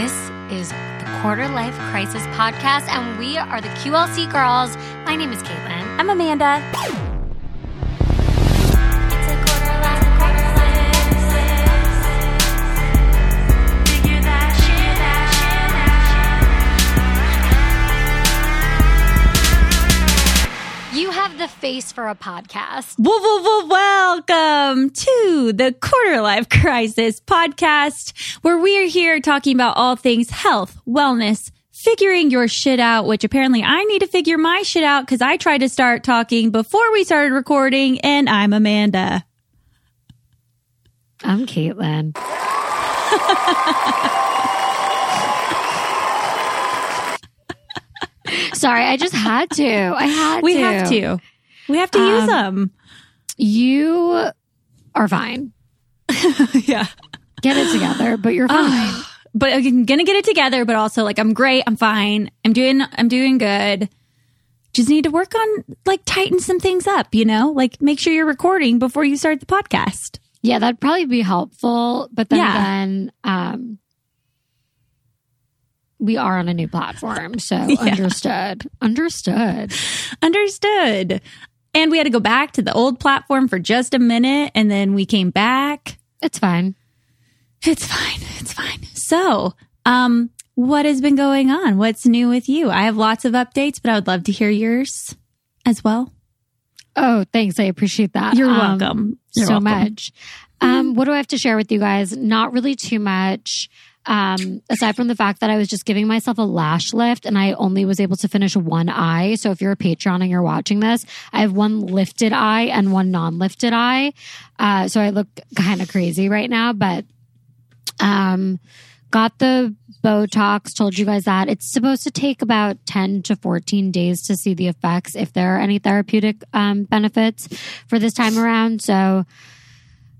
This is the Quarter Life Crisis Podcast, and we are the QLC girls. My name is Caitlin. I'm Amanda. Face for a podcast. Well, well, well, welcome to the Quarter Life Crisis podcast, where we are here talking about all things health, wellness, figuring your shit out, which apparently I need to figure my shit out because I tried to start talking before we started recording, and I'm Amanda. I'm Caitlin. Sorry, I just had to. I had We to. have to. We have to use them. You are fine. yeah. Get it together, but you're fine. But I'm gonna get it together, but also like I'm great, I'm fine, I'm doing I'm doing good. Just need to work on like tighten some things up, you know? Like make sure you're recording before you start the podcast. Yeah, that'd probably be helpful. But then Yeah. again, um, we are on a new platform. So Yeah. understood. Understood. Understood. And we had to go back to the old platform for just a minute and then we came back. It's fine. It's fine. It's fine. So, um, what has been going on? What's new with you? I have lots of updates, but I would love to hear yours as well. Oh, thanks. I appreciate that. You're Um, welcome. You're so welcome. much. Um, what do I have to share with you guys? Not really too much. Um, aside from the fact that I was just giving myself a lash lift and I only was able to finish one eye. So if you're a Patreon and you're watching this, I have one lifted eye and one non-lifted eye. Uh, so I look kind of crazy right now, but, um, got the Botox, told you guys that it's supposed to take about 10 to 14 days to see the effects if there are any therapeutic um, benefits for this time around. So,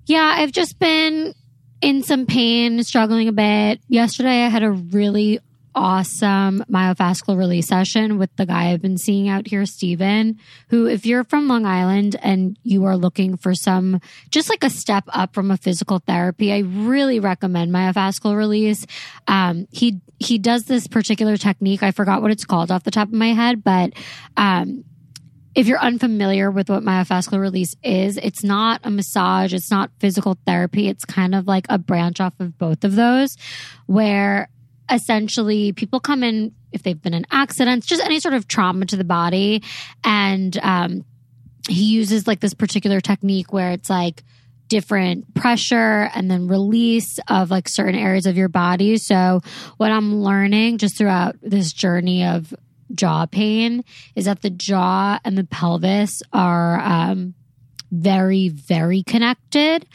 yeah, I've just been in some pain, struggling a bit. Yesterday, I had a really awesome myofascial release session with the guy I've been seeing out here, Steven, who, if you're from Long Island and you are looking for some, just like a step up from a physical therapy, I really recommend myofascial release. Um, he, he does this particular technique. I forgot what it's called off the top of my head, but, um, if you're unfamiliar with what myofascial release is, it's not a massage, it's not physical therapy. It's kind of like a branch off of both of those, where essentially people come in if they've been in accidents, just any sort of trauma to the body. And um, he uses like this particular technique where it's like, different pressure and then release of like certain areas of your body. So, what I'm learning just throughout this journey of jaw pain is that the jaw and the pelvis are um, very, very connected.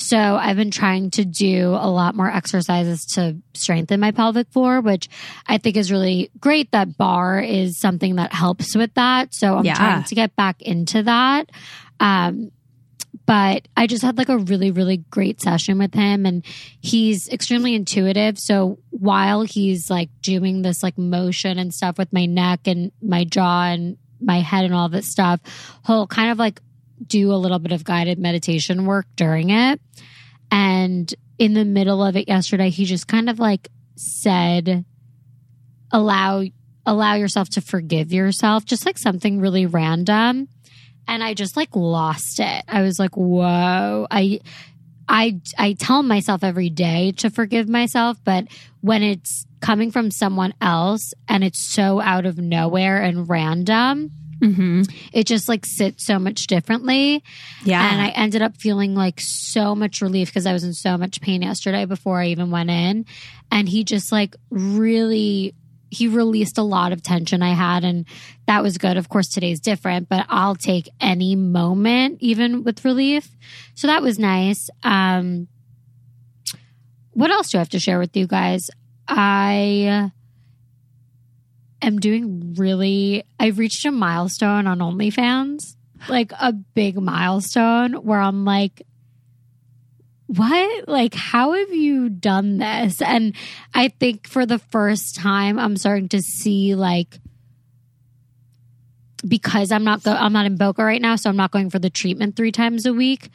So I've been trying to do a lot more exercises to strengthen my pelvic floor, which I think is really great. That bar is something that helps with that. So I'm Yeah. trying to get back into that. Um, but I just had like a really, really great session with him and he's extremely intuitive. So while he's like doing this like motion and stuff with my neck and my jaw and my head and all this stuff, he'll kind of like do a little bit of guided meditation work during it. And in the middle of it yesterday, he just kind of like said, allow, allow yourself to forgive yourself, just like something really random and I just like lost it. I was like, "Whoa!" I, I, I tell myself every day to forgive myself, but when it's coming from someone else and it's so out of nowhere and random, Mm-hmm. it just like sits so much differently. Yeah. And I ended up feeling like so much relief because I was in so much pain yesterday before I even went in. And he just like really he released a lot of tension I had and that was good. Of course today's different, but I'll take any moment even with relief. So that was nice. Um what else do I have to share with you guys? I am doing really I've reached a milestone on OnlyFans. Like a big milestone where I'm like what? Like, how have you done this? And I think for the first time, I'm starting to see like because I'm not go- I'm not in Boca right now, so I'm not going for the treatment three times a week.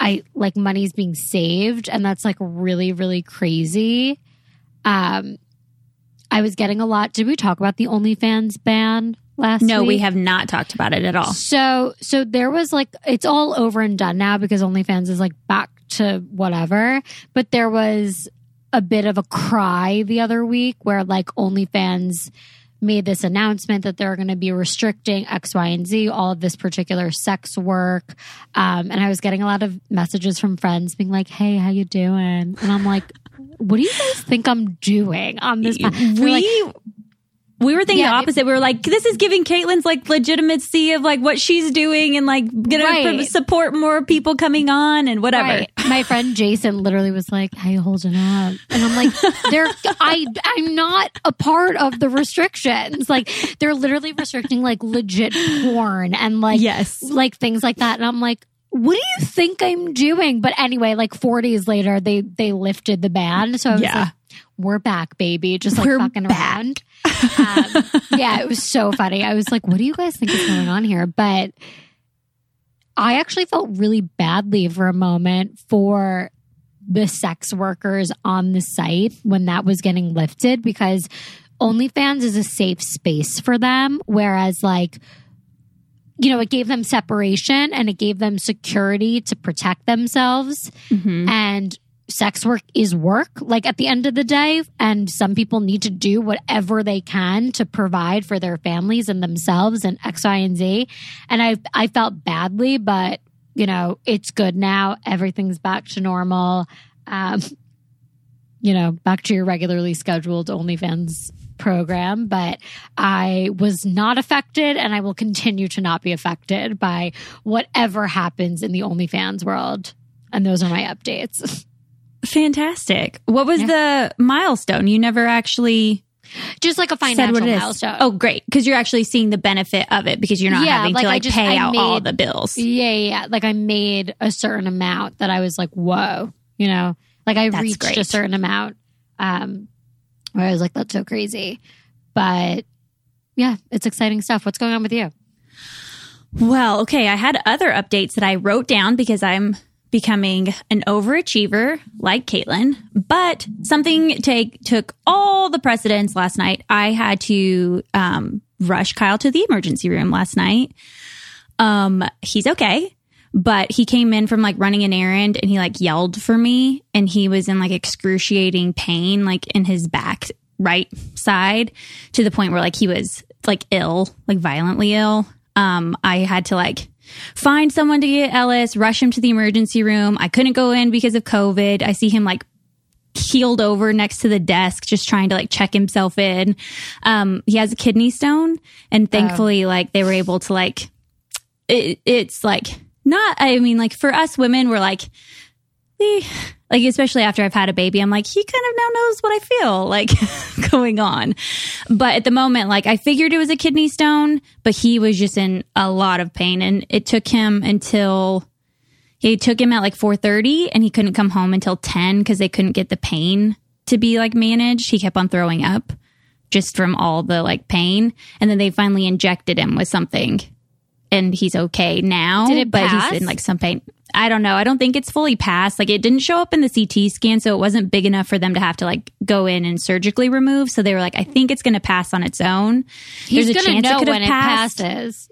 I like money's being saved, and that's like really really crazy. um, I was getting a lot. Did we talk about the OnlyFans ban last No, week? we have not talked about it at all. So, so there was like, it's all over and done now because OnlyFans is like back to whatever. But there was a bit of a cry the other week where like OnlyFans made this announcement that they're going to be restricting X, Y, and Z, all of this particular sex work. Um, and I was getting a lot of messages from friends being like, "Hey, how you doing?" And I'm like, "What do you guys think I'm doing on this?" pa-" we like, we were thinking Yeah, the it- opposite. we were like, this is giving Caitlin's like legitimacy of like what she's doing and like gonna Right. support more people coming on and whatever. Right. My friend Jason literally was like, "How you holding up?" And I'm like, "They're I I'm not a part of the restrictions. Like they're literally restricting like legit porn and like Yes. like things like that." And I'm like, "What do you think I'm doing?" But anyway, like 4 days later, they they lifted the ban. So I was Yeah. like, "We're back, baby." Just like We're fucking back. around. Um, yeah, it was so funny. I was like, "What do you guys think is going on here?" But I actually felt really badly for a moment for the sex workers on the site when that was getting lifted because OnlyFans is a safe space for them. Whereas, like, you know, it gave them separation and it gave them security to protect themselves. Mhm. And sex work is work, like at the end of the day. And some people need to do whatever they can to provide for their families and themselves and X, Y, and Z. And I, I felt badly, but you know, it's good now. Everything's back to normal. Um, you know, back to your regularly scheduled OnlyFans program, but I was not affected and I will continue to not be affected by whatever happens in the OnlyFans world. And those are my updates. Fantastic. What was the milestone? You never actually Just like a financial milestone. Oh, great. Because you're actually seeing the benefit of it because you're not Yeah, having like, to like just- pay I out all the bills. Yeah, yeah, yeah. Like I made a certain amount that I was like, whoa, you know, like I That's reached a certain amount. Um, where I was like, that's so crazy. But yeah, it's exciting stuff. What's going on with you? Well, okay. I had other updates that I wrote down because I'm becoming an overachiever like Caitlin, but something take took all the precedence last night. I had to um, rush Kyle to the emergency room last night. Um, he's okay, but he came in from like running an errand and he like yelled for me and he was in like excruciating pain, like in his back right side to the point where like he was like ill, like violently ill. Um, I had to like find someone to get Ellis, rush him to the emergency room. I couldn't go in because of COVID. I see him like keeled over next to the desk, just trying to like check himself in. Um, he has a kidney stone, and thankfully, like they were able to like it, it's like not. I mean, like for us women, we're like. eh, like especially after I've had a baby, I'm like he kind of now knows what I feel like going on. But at the moment, like I figured it was a kidney stone, but he was just in a lot of pain, and it took him until he took him at like 4:30, and he couldn't come home until 10 because they couldn't get the pain to be like managed. He kept on throwing up just from all the like pain, and then they finally injected him with something, and he's okay now. Did it but pass? he's in like some pain. I don't know. I don't think it's fully passed. Like it didn't show up in the CT scan, so it wasn't big enough for them to have to like go in and surgically remove. So they were like, I think it's going to pass on its own. He's There's a going to chance it could have when it passed. passes.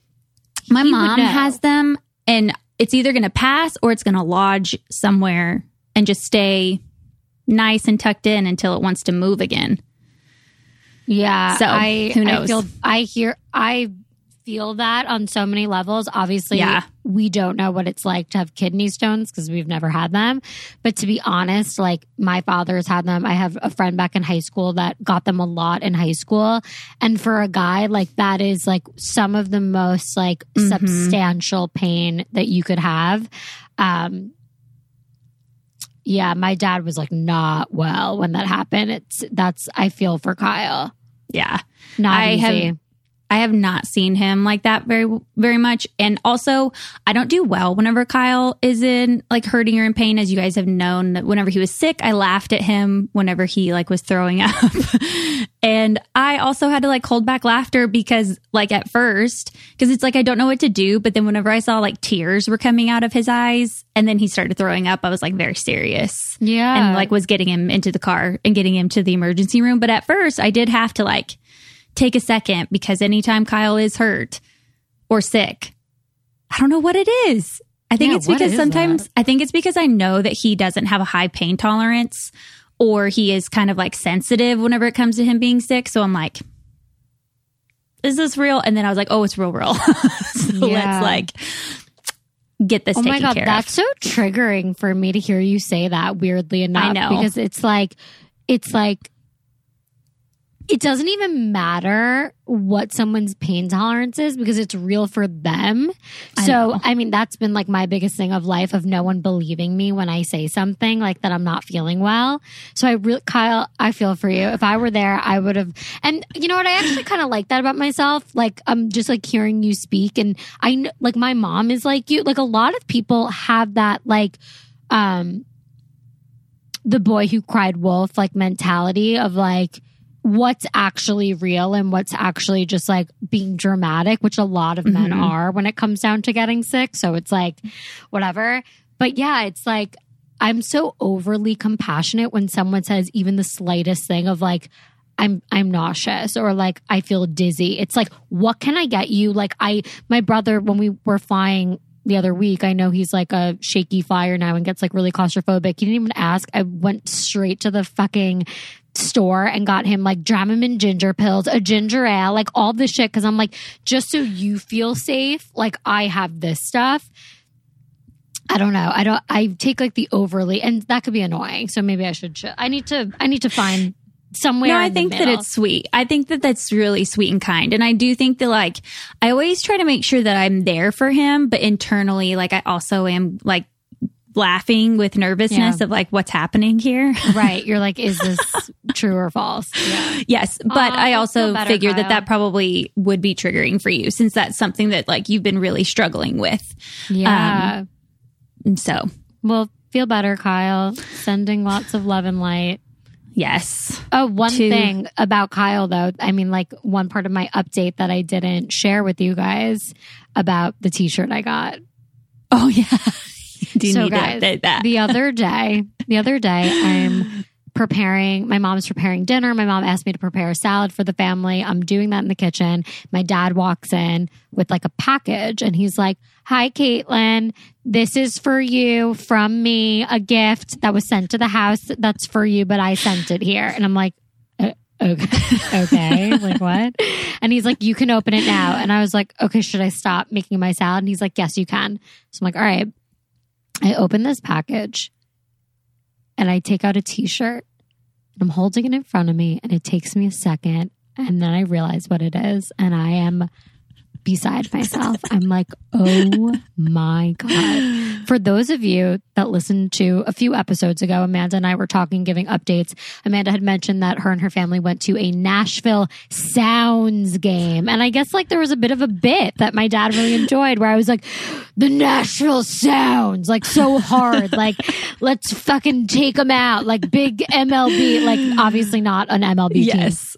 My He mom has them, and it's either going to pass or it's going to lodge somewhere and just stay nice and tucked in until it wants to move again. Yeah. So, I, who I knows? feel, I hear, I feel that on so many levels. Obviously, Yeah. we don't know what it's like to have kidney stones because we've never had them. But to be honest, like my father's had them. I have a friend back in high school that got them a lot in high school. And for a guy, like that is like some of the most like Mhm. substantial pain that you could have. Um, yeah, my dad was like not well when that happened. It's that's I feel for Kyle. Yeah. Not I easy. have I have not seen him like that very very much and also I don't do well whenever Kyle is in like hurting or in pain as you guys have known that whenever he was sick I laughed at him whenever he like was throwing up And I also had to like hold back laughter because, like, at first, because it's like I don't know what to do. But then whenever I saw like tears were coming out of his eyes and then he started throwing up, I was like very serious. Yeah. And like was getting him into the car and getting him to the emergency room. But at first, I did have to like take a second because anytime Kyle is hurt or sick, I don't know what it is. I think Yeah, it's because sometimes that? I think it's because I know that he doesn't have a high pain tolerance or he is kind of like sensitive whenever it comes to him being sick. So I'm like, is this real? And then I was like, oh, it's real, real. so Yeah. let's like get this Oh taken my god, that's of. so triggering for me to hear you say that. Weirdly enough, know. because it's like, it's like, it doesn't even matter what someone's pain tolerance is because it's real for them. I so, know. I mean, that's been like my biggest thing of life of no one believing me when I say something like that I'm not feeling well. So I really, Kyle, I feel for you. If I were there, I would have, and you know what? I actually kind of like that about myself. Like, I'm just like hearing you speak and I know, like my mom is like you. Like a lot of people have that like, um, the boy who cried wolf like mentality of like, what's actually real and what's actually just like being dramatic, which a lot of men Mhm. are when it comes down to getting sick. So it's like, whatever. But yeah, it's like, I'm so overly compassionate when someone says even the slightest thing of like, I'm I'm nauseous or like I feel dizzy. It's like, what can I get you? Like I my brother when we were flying the other week, I know he's like a shaky flyer now and gets like really claustrophobic. He didn't even ask. I went straight to the fucking store and got him like Dramamine ginger pills, a ginger ale, like all this shit. Cause I'm like, just so you feel safe, like I have this stuff. I don't know. I don't. I take like the overly, and that could be annoying. So maybe I should. ch- I need to. I need to find somewhere. No, I think that it's sweet. I think that that's really sweet and kind. And I do think that like, I always try to make sure that I'm there for him, but internally, like I also am like laughing with nervousness Yeah. of like what's happening here. right. You're like, is this true or false? Yeah. yes. But I also better, figure that Kyle. that probably would be triggering for you since that's something that like you've been really struggling with. Yeah. And so well, feel better, Kyle. Sending lots of love and light. yes. Oh, one thing about Kyle, though. I mean, like one part of my update that I didn't share with you guys about the T-shirt I got. Oh yeah. do So, need guys, to update that. the other day, the other day, I'm preparing. My mom's preparing dinner. My mom asked me to prepare a salad for the family. I'm doing that in the kitchen. My dad walks in with like a package, and he's like, "Hi, Caitlin. This is for you from me. A gift that was sent to the house. That's for you, but I sent it here." And I'm like. "Uh, Okay. okay. like what? And he's like, you can open it now. And I was like, okay, should I stop making my salad? And he's like, yes, you can. So I'm like, all right. I open this package and I take out a t shirt and I'm holding it in front of me and it takes me a second and then I realize what it is and I am beside myself. I'm like, oh my God. For those of you that listened to a few episodes ago, Amanda and I were talking, giving updates. Amanda had mentioned that her and her family went to a Nashville Sounds game. And I guess like there was a bit of a bit that my dad really enjoyed where I was like, the Nashville Sounds, like so hard. like, let's fucking take them out. Like big MLB, like obviously not an MLB team yes.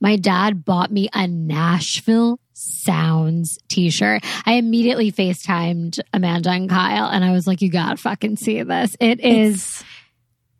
my dad bought me a Nashville Sounds t-shirt. I immediately FaceTimed Amanda and Kyle and I was like, you gotta fucking see this. It is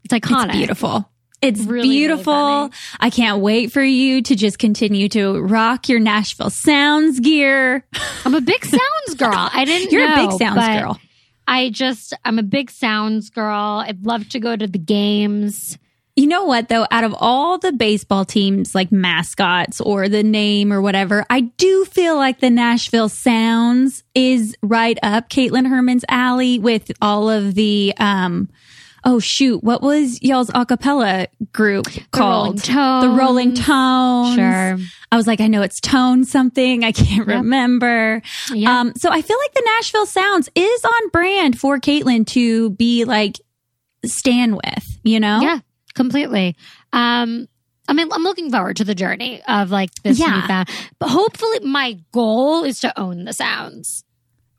it's, iconic. It's beautiful. It's Really, really beautiful. funny. I can't wait for you to just continue to rock your Nashville Sounds gear. I'm a big sounds girl. I didn't You're a big Sounds girl. I just I'm a big sounds girl. I'd love to go to the games. You know what though? Out of all the baseball teams, like mascots or the name or whatever, I do feel like the Nashville Sounds is right up Caitlin Herman's alley with all of the, um, oh shoot, what was y'all's acapella group Rolling called? Tones. The Rolling Tones. Sure. I was like, I know it's tone something. I can't remember. Yeah. Um, so I feel like the Nashville Sounds is on brand for Caitlin to be like stand with, you know? Yeah, completely. Um, I mean, I'm looking forward to the journey of like this Yeah. newfound. But hopefully, my goal is to own the sounds.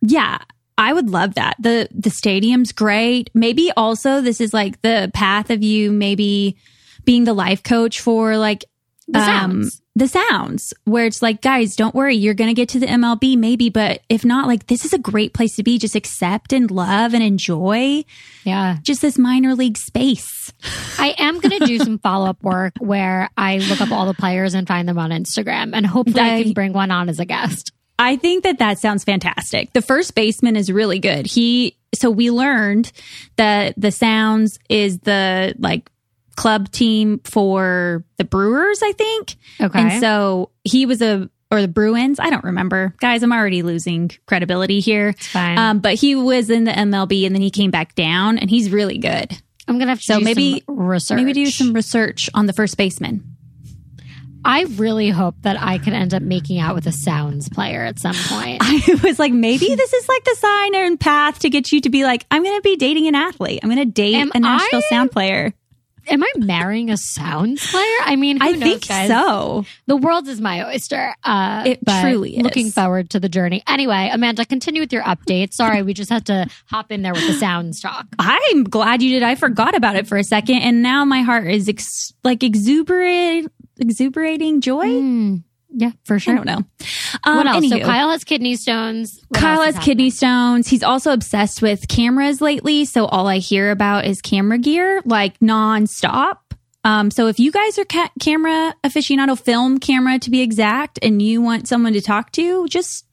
Yeah. I would love that. The the stadium's great. Maybe also this is like the path of you maybe being the life coach for like The sounds. The sounds where it's like, guys, don't worry, you're going to get to the MLB maybe, but if not, like, this is a great place to be. Just accept and love and enjoy Yeah. just this minor league space. I am going to do some follow up work where I look up all the players and find them on Instagram, and hopefully I, I- can bring one on as a guest. I think that that sounds fantastic. The first baseman is really good. He, so we learned that the Sounds is the like club team for the Brewers, I think. Okay. And so he was a, or the Bruins. I don't remember. Guys, I'm already losing credibility here. It's fine. Um, but he was in the MLB and then he came back down and he's really good. I'm going to have to so do maybe- some research. Maybe do some research on the first baseman. I really hope that I could end up making out with a sounds player at some point. I was like, maybe this is like the sign and path to get you to be like, I'm going to be dating an athlete. I'm going to date Am a Nashville I? sound player. Am I marrying a sound player? I mean, who I knows, think guys? so. The world is my oyster. Uh, It truly is. Looking forward to the journey. Anyway, Amanda, continue with your update. Sorry, we just had to hop in there with the sounds talk. I'm glad you did. I forgot about it for a second, and now my heart is ex- like exuberant, exuberating joy. Mm, yeah, for I sure. don't know. Um, what else? So. Kyle has kidney stones. What Kyle has kidney stones. He's also obsessed with cameras lately. So all I hear about is camera gear, like nonstop. Um, so if you guys are ca- camera aficionado, film camera to be exact, and you want someone to talk to, just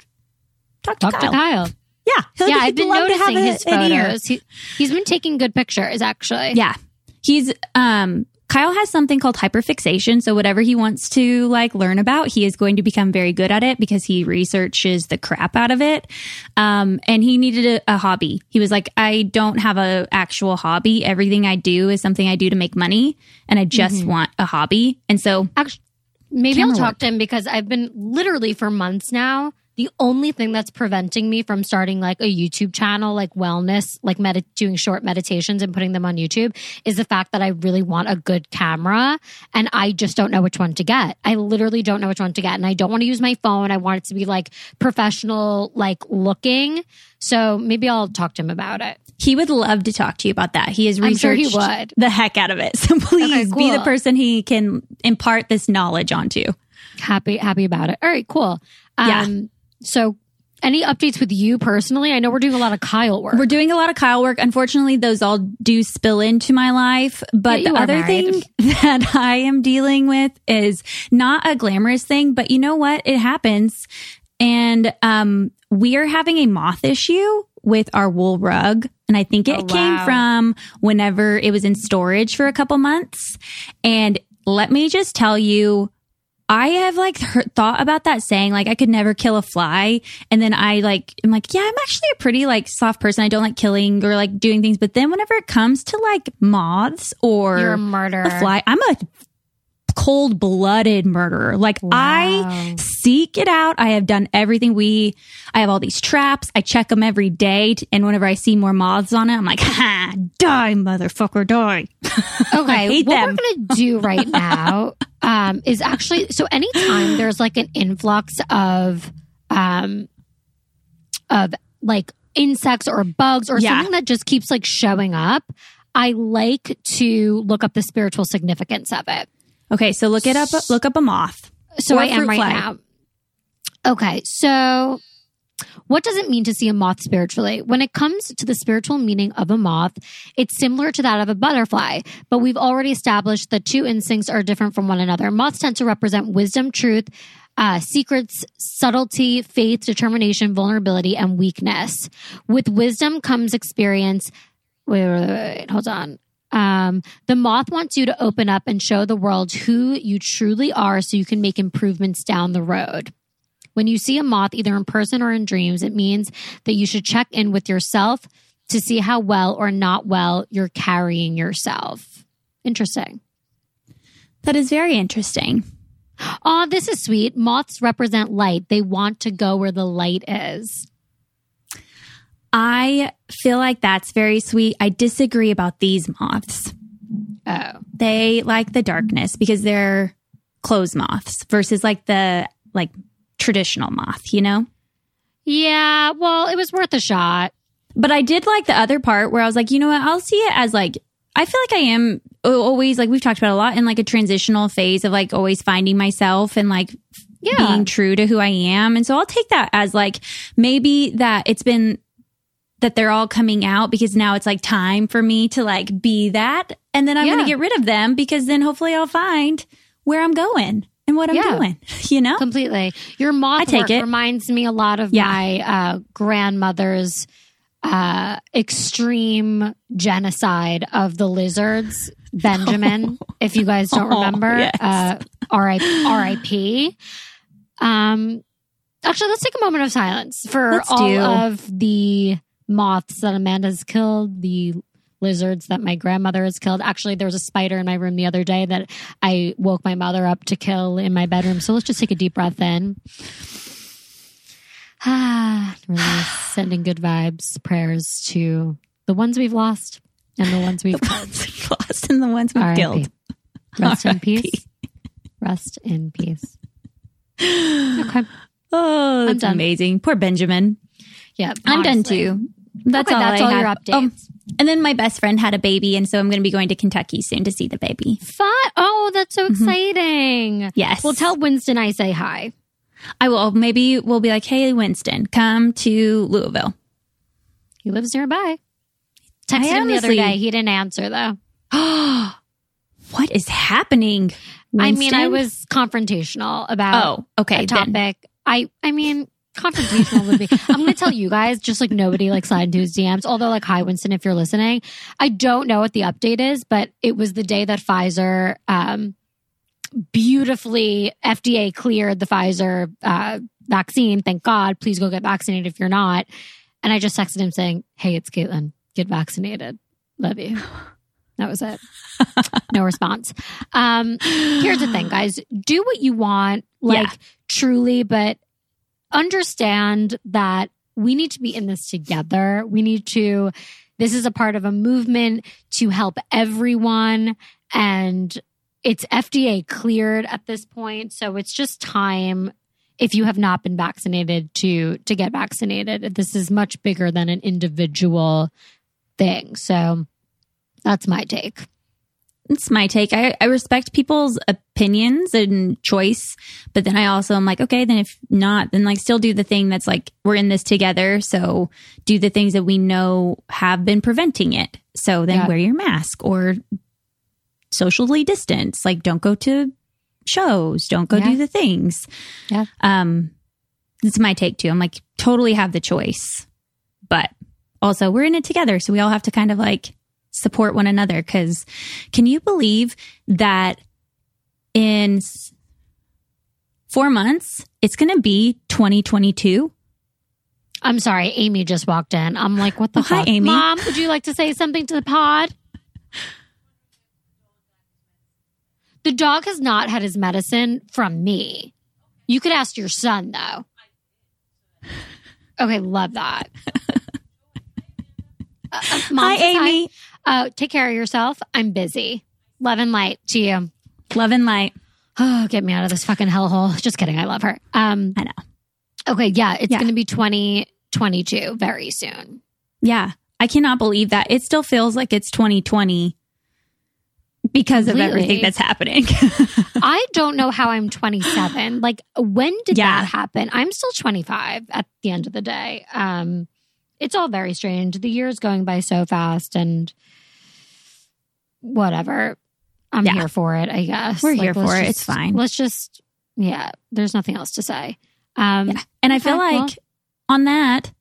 talk to Talk Kyle. to Kyle. Yeah, he'll, yeah, he'd I've been love to have noticing a- his photos. He, he's been taking good pictures, actually. Yeah. He's um Kyle has something called hyperfixation. So whatever he wants to like learn about, he is going to become very good at it because he researches the crap out of it. Um, and he needed a, a hobby. He was like, I don't have a actual hobby. Everything I do is something I do to make money, and I just want a hobby. And so Actually, maybe I'll talk work. to him because I've been literally for months now. The only thing that's preventing me from starting like a YouTube channel, like wellness, like med- doing short meditations and putting them on YouTube, is the fact that I really want a good camera and I just don't know which one to get. I literally don't know which one to get, and I don't want to use my phone. I want it to be like professional, like looking. So maybe I'll talk to him about it. he would love to talk to you about that. He has I'm sure researched he the heck out of it. So please Okay, be the person he can impart this knowledge onto. Happy, happy about it. All right, cool. Um, Yeah. So, any updates with you personally? I know we're doing a lot of Kyle work. We're doing a lot of Kyle work. Unfortunately, those all do spill into my life. But Yeah, the other married. thing that I am dealing with is not a glamorous thing, but you know what? It happens. And um, we are having a moth issue with our wool rug. And I think it Oh, came wow. from whenever it was in storage for a couple months. And let me just tell you, I have like heard, thought about that saying like I could never kill a fly, and then I like I'm like yeah I'm actually a pretty like soft person. I don't like killing or like doing things, but then whenever it comes to like moths or You're a murderer. a fly, I'm a cold blooded murderer. Like I seek it out. I have done everything. We I have all these traps. I check them every day, and whenever I see more moths on it, I'm like ha die motherfucker die. Okay, what them. we're gonna do right now um, is actually so anytime there's like an influx of um of like insects or bugs or Yeah. something that just keeps like showing up, I like to look up the spiritual significance of it. Okay, so look it up. Look up a moth. So I am right fly. now. Okay, so what does it mean to see a moth spiritually? When it comes to the spiritual meaning of a moth, it's similar to that of a butterfly, but we've already established that two instincts are different from one another. Moths tend to represent wisdom, truth, uh, secrets, subtlety, faith, determination, vulnerability, and weakness. With wisdom comes experience. Wait, wait, wait, wait, hold on. Um, the moth wants you to open up and show the world who you truly are so you can make improvements down the road. When you see a moth, either in person or in dreams, it means that you should check in with yourself to see how well or not well you're carrying yourself. Interesting. That is very interesting. Oh, this is sweet. Moths represent light. They want to go where the light is. I feel like that's very sweet. I disagree about these moths. Oh. They like the darkness because they're clothes moths versus like the like traditional moth, you know? Yeah, well, it was worth a shot. But I did like the other part where I was like, you know what? I'll see it as like I feel like I am always like we've talked about a lot in like a transitional phase of like always finding myself and like Yeah. being true to who I am. And so I'll take that as like maybe that it's been that they're all coming out because now it's like time for me to like be that. And then I'm going to get rid of them because then hopefully I'll find where I'm going and what I'm Yeah. doing, you know? Completely. Your moth I take it. reminds me a lot of Yeah. my uh, grandmother's uh, extreme genocide of the lizards, Benjamin. if you guys don't Oh, remember, yes. uh, R.I.P. R.I.P. Um, actually, let's take a moment of silence for Let's all do. of the moths that Amanda's killed, the lizards that my grandmother has killed. Actually, there was a spider in my room the other day that I woke my mother up to kill in my bedroom. So let's just take a deep breath in. Ah, really sending good vibes, prayers to the ones we've lost and the ones we've killed. Lost and the ones we've R.I.P. killed. Rest in R.I.P. peace. Rest in peace. Okay. Oh, that's amazing. Poor Benjamin. Yeah. I'm done too. That's Okay, all. that's I all have. your Oh, updates. Um, and then my best friend had a baby, and so I'm going to be going to Kentucky soon to see the baby. Fun. Oh, that's so mm-hmm. exciting. Yes. Well, tell Winston I say hi. I will. Maybe we'll be like, "Hey, Winston, come to Louisville." He lives nearby. Texted him the other day. He didn't answer though. what is happening? I mean, I was confrontational about Oh, okay. a then. topic. I I mean, confrontational would be. I'm going to tell you guys, just like nobody like slide into his DMs. Although, like, hi Winston, if you're listening, I don't know what the update is, but it was the day that Pfizer um, beautifully FDA cleared the Pfizer uh, vaccine. Thank God. Please go get vaccinated if you're not. And I just texted him saying, "Hey, it's Caitlin. Get vaccinated. Love you." That was it. no response. Um, here's the thing, guys. Do what you want, like Yeah. truly, but understand that we need to be in this together. We need to, this is a part of a movement to help everyone. And it's FDA cleared at this point. So it's just time if you have not been vaccinated to to get vaccinated. This is much bigger than an individual thing. So that's my take. It's my take. I, I respect people's opinions and choice, but then I also am like, okay, then if not, then like still do the thing that's like we're in this together. So do the things that we know have been preventing it. So then Yeah. wear your mask or socially distance. Like don't go to shows, don't go Yeah. do the things. Yeah. Um, it's my take too. I'm like totally have the choice, but also we're in it together. So we all have to kind of like support one another. Cause can you believe that in four months, it's going to be 2022? I'm sorry, Amy just walked in. I'm like, what the Oh, hi. Amy. Mom, would you like to say something to the pod? The dog has not had his medicine from me. You could ask your son, though. Okay, love that. Uh, uh, Mom hi, Amy. Uh, take care of yourself. I'm busy. Love and light to you. Love and light. Oh, get me out of this fucking hellhole. Just kidding. I love her. Um, I know. okay, yeah, it's Yeah. going to be 2022 very soon. Yeah. I cannot believe that. It still feels like it's 2020 because of everything that's happening. I don't know how I'm 27. Like, when did Yeah. that happen? I'm still 25 at the end of the day. Um, it's all very strange. The year's going by so fast, and whatever. I'm Yeah. here for it. I guess We're here let's for it. just- It's fine. Let's just, yeah. There's nothing else to say. Um, Yeah. And I feel like on that,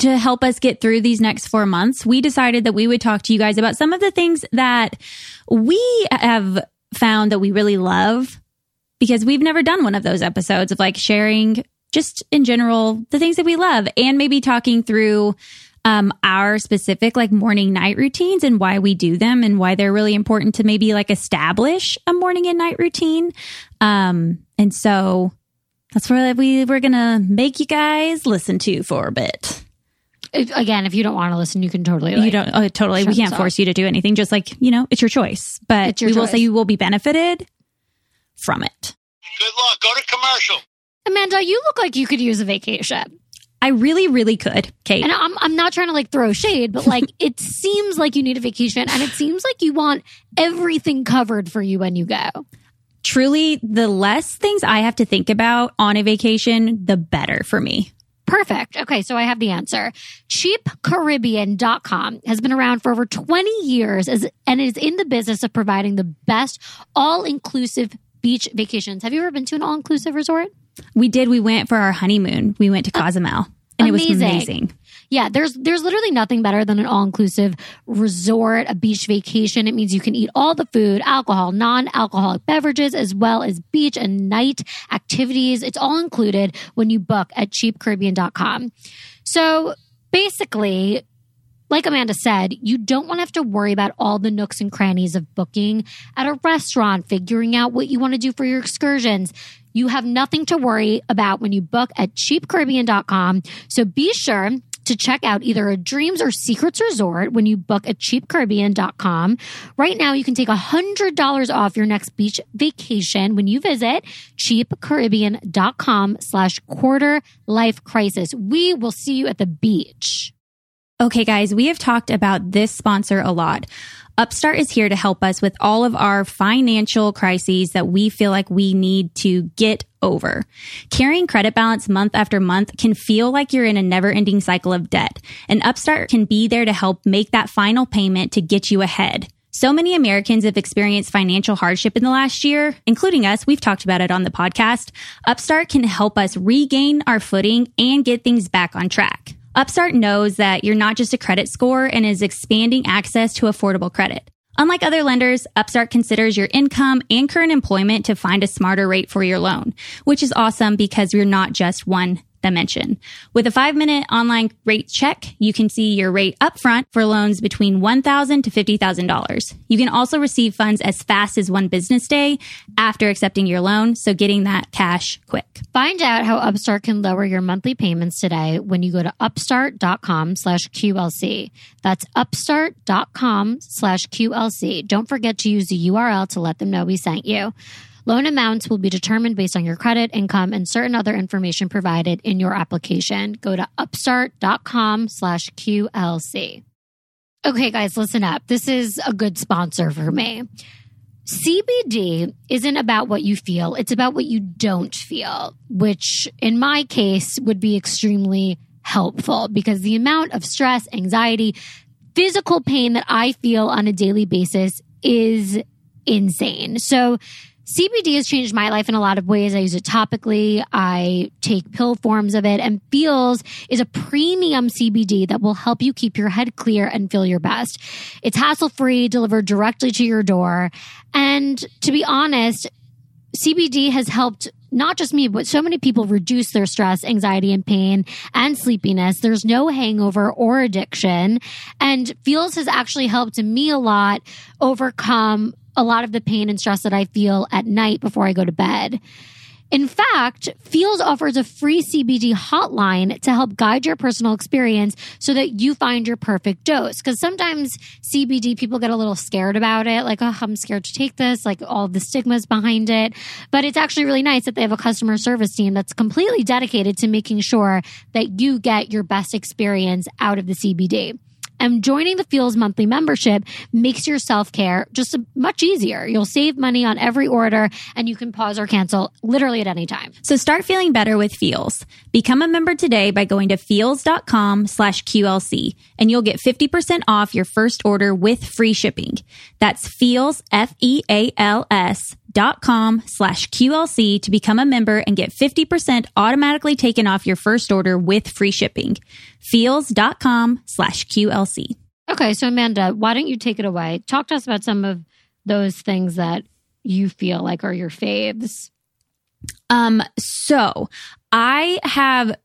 to help us get through these next four months, we decided that we would talk to you guys about some of the things that we have found that we really love because we've never done one of those episodes of like sharing just in general the things that we love and maybe talking through um, our specific like morning night routines and why we do them and why they're really important to maybe like establish a morning and night routine. Um, and so that's what we we're gonna make you guys listen to for a bit. if- again, if you don't want to listen, you can totally. Like, you don't oh, totally. We can't this force you to do anything. Just like you know, it's your choice. But your we will say you will be benefited from it. Good luck. Go to commercial. Amanda, you look like you could use a vacation. I really, really could, Kate. And I'm, I'm not trying to like throw shade, but like it seems like you need a vacation and it seems like you want everything covered for you when you go. Truly, the less things I have to think about on a vacation, the better for me. Perfect. Okay, so I have the answer. CheapCaribbean.com has been around for over 20 years as, and is in the business of providing the best all inclusive beach vacations. Have you ever been to an all inclusive resort? We did. We went for our honeymoon. We went to uh, Cozumel and amazing. it was amazing. Yeah, there's there's literally nothing better than an all-inclusive resort, a beach vacation. It means you can eat all the food, alcohol, non-alcoholic beverages, as well as beach and night activities. It's all included when you book at cheapcaribbean.com. So basically, like Amanda said, you don't want to have to worry about all the nooks and crannies of booking at a restaurant, figuring out what you want to do for your excursions. You have nothing to worry about when you book at cheapcaribbean.com. So be sure to check out either a dreams or secrets resort when you book at cheapcaribbean.com. Right now, you can take $100 off your next beach vacation when you visit cheapcaribbean.com slash quarter life crisis. We will see you at the beach. Okay, guys, we have talked about this sponsor a lot. Upstart is here to help us with all of our financial crises that we feel like we need to get over. Carrying credit balance month after month can feel like you're in a never ending cycle of debt, and Upstart can be there to help make that final payment to get you ahead. So many Americans have experienced financial hardship in the last year, including us. We've talked about it on the podcast. Upstart can help us regain our footing and get things back on track. Upstart knows that you're not just a credit score and is expanding access to affordable credit. Unlike other lenders, Upstart considers your income and current employment to find a smarter rate for your loan, which is awesome because you're not just one dimension. With a five minute online rate check, you can see your rate upfront for loans between $1,000 to $50,000. You can also receive funds as fast as one business day after accepting your loan. So getting that cash quick. Find out how Upstart can lower your monthly payments today when you go to upstart.com slash QLC. That's upstart.com slash QLC. Don't forget to use the URL to let them know we sent you. Loan amounts will be determined based on your credit, income, and certain other information provided in your application. Go to upstart.com slash QLC. Okay, guys, listen up. This is a good sponsor for me. CBD isn't about what you feel, it's about what you don't feel, which in my case would be extremely helpful because the amount of stress, anxiety, physical pain that I feel on a daily basis is insane. So, CBD has changed my life in a lot of ways. I use it topically. I take pill forms of it and Feals is a premium CBD that will help you keep your head clear and feel your best. It's hassle free, delivered directly to your door. And to be honest, CBD has helped not just me, but so many people reduce their stress, anxiety, and pain and sleepiness. There's no hangover or addiction. And Feals has actually helped me a lot overcome a lot of the pain and stress that I feel at night before I go to bed. In fact, Feals offers a free CBD hotline to help guide your personal experience so that you find your perfect dose. Because sometimes CBD, people get a little scared about it, like, oh, I'm scared to take this, like all the stigmas behind it. But it's actually really nice that they have a customer service team that's completely dedicated to making sure that you get your best experience out of the CBD. And joining the Feals monthly membership makes your self care just much easier. You'll save money on every order and you can pause or cancel literally at any time. So start feeling better with Feals. Become a member today by going to feals.com slash QLC and you'll get 50% off your first order with free shipping. That's Feals, F E A L S dot com slash QLC to become a member and get 50% automatically taken off your first order with free shipping. Feals.com slash QLC. Okay, so Amanda, why don't you take it away? Talk to us about some of those things that you feel like are your faves. Um, so I have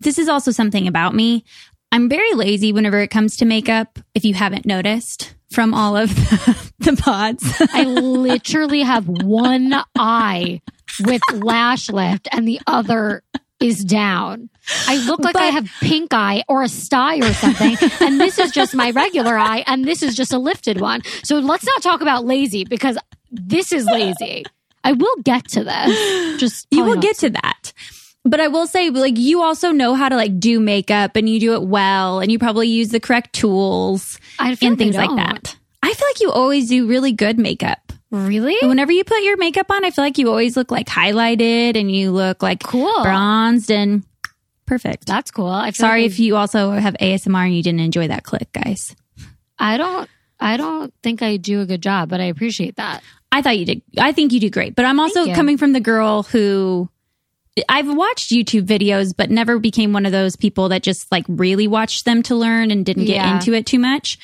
this is also something about me. I'm very lazy whenever it comes to makeup, if you haven't noticed from all of the, the pods. I literally have one eye with lash lift and the other is down. I look like but, I have pink eye or a sty or something. and this is just my regular eye and this is just a lifted one. So let's not talk about lazy because this is lazy. I will get to this. Just you will get to that. But I will say, like, you also know how to like do makeup and you do it well and you probably use the correct tools and things I like that. I feel like you always do really good makeup. Really? And whenever you put your makeup on, I feel like you always look like highlighted and you look like Cool. bronzed and perfect. That's cool. I Sorry like if you also have ASMR and you didn't enjoy that click, guys. I don't. I don't think I do a good job, but I appreciate that. I thought you did. I think you do great. But I'm also coming from the girl who I've watched YouTube videos, but never became one of those people that just like really watched them to learn and didn't get Yeah. into it too much.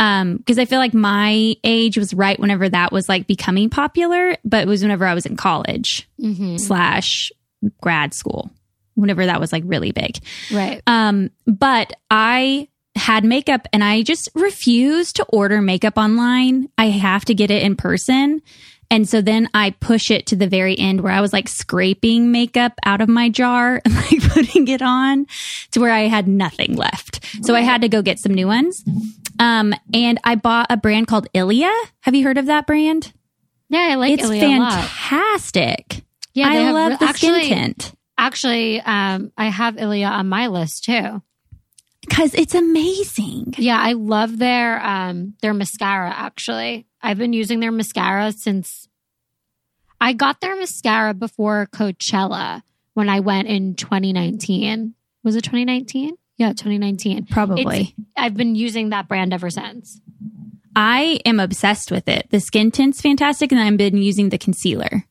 Um, because I feel like my age was right whenever that was like becoming popular, but it was whenever I was in college Mm-hmm. slash grad school, whenever that was like really big. Right. Um, but I had makeup and I just refuse to order makeup online. I have to get it in person. And so then I push it to the very end where I was like scraping makeup out of my jar and like putting it on to where I had nothing left. So I had to go get some new ones. Um, and I bought a brand called Ilia. Have you heard of that brand? Yeah, I like it's Ilia a lot. fantastic. Yeah, I have love re- the actually, skin tint Actually, um, I have Ilia on my list too. because it's amazing. Yeah, I love their um their mascara actually. I've been using their mascara since I got their mascara before Coachella when I went in 2019. Was it 2019? Yeah, 2019. Probably. I've been using that brand ever since. I am obsessed with it. The skin tint's fantastic, and I've been using the concealer.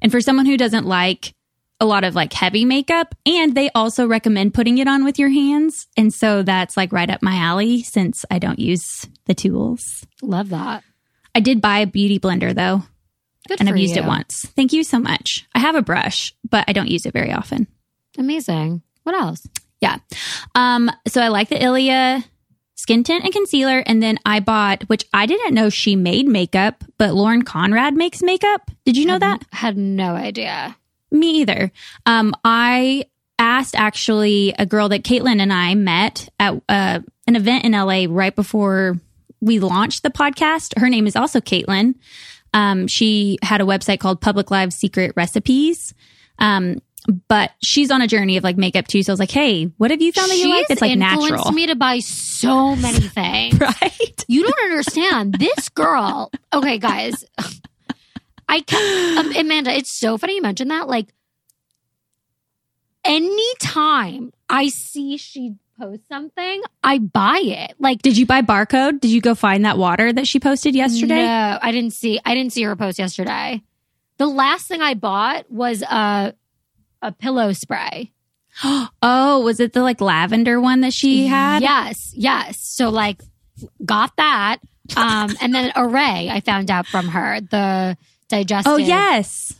And for someone who doesn't like a lot of like heavy makeup, and they also recommend putting it on with your hands. And so that's like right up my alley since I don't use the tools. Love that. I did buy a beauty blender though, Good and I've used you. it once. Thank you so much. I have a brush, but I don't use it very often. Amazing. What else? Yeah. Um, so I like the Ilia skin tint and concealer. And then I bought, which I didn't know she made makeup, but Lauren Conrad makes makeup. Did you know that? Had no idea. Me either. Um, I asked actually a girl that Caitlin and I met at uh, an event in LA right before we launched the podcast. Her name is also Caitlin. Um, she had a website called Public Live Secret Recipes. Um, but she's on a journey of like makeup too. So I was like, hey, what have you found that you like? She's like influenced natural. me to buy so many things. right? You don't understand. This girl. Okay, guys. I can um, Amanda, it's so funny you mentioned that. Like anytime I see she posts something, I buy it. Like Did you buy barcode? Did you go find that water that she posted yesterday? No, I didn't see I didn't see her post yesterday. The last thing I bought was a a pillow spray. Oh, was it the like lavender one that she had? Yes, yes. So like got that. Um and then Arrae I found out from her, the digestive. Oh, yes.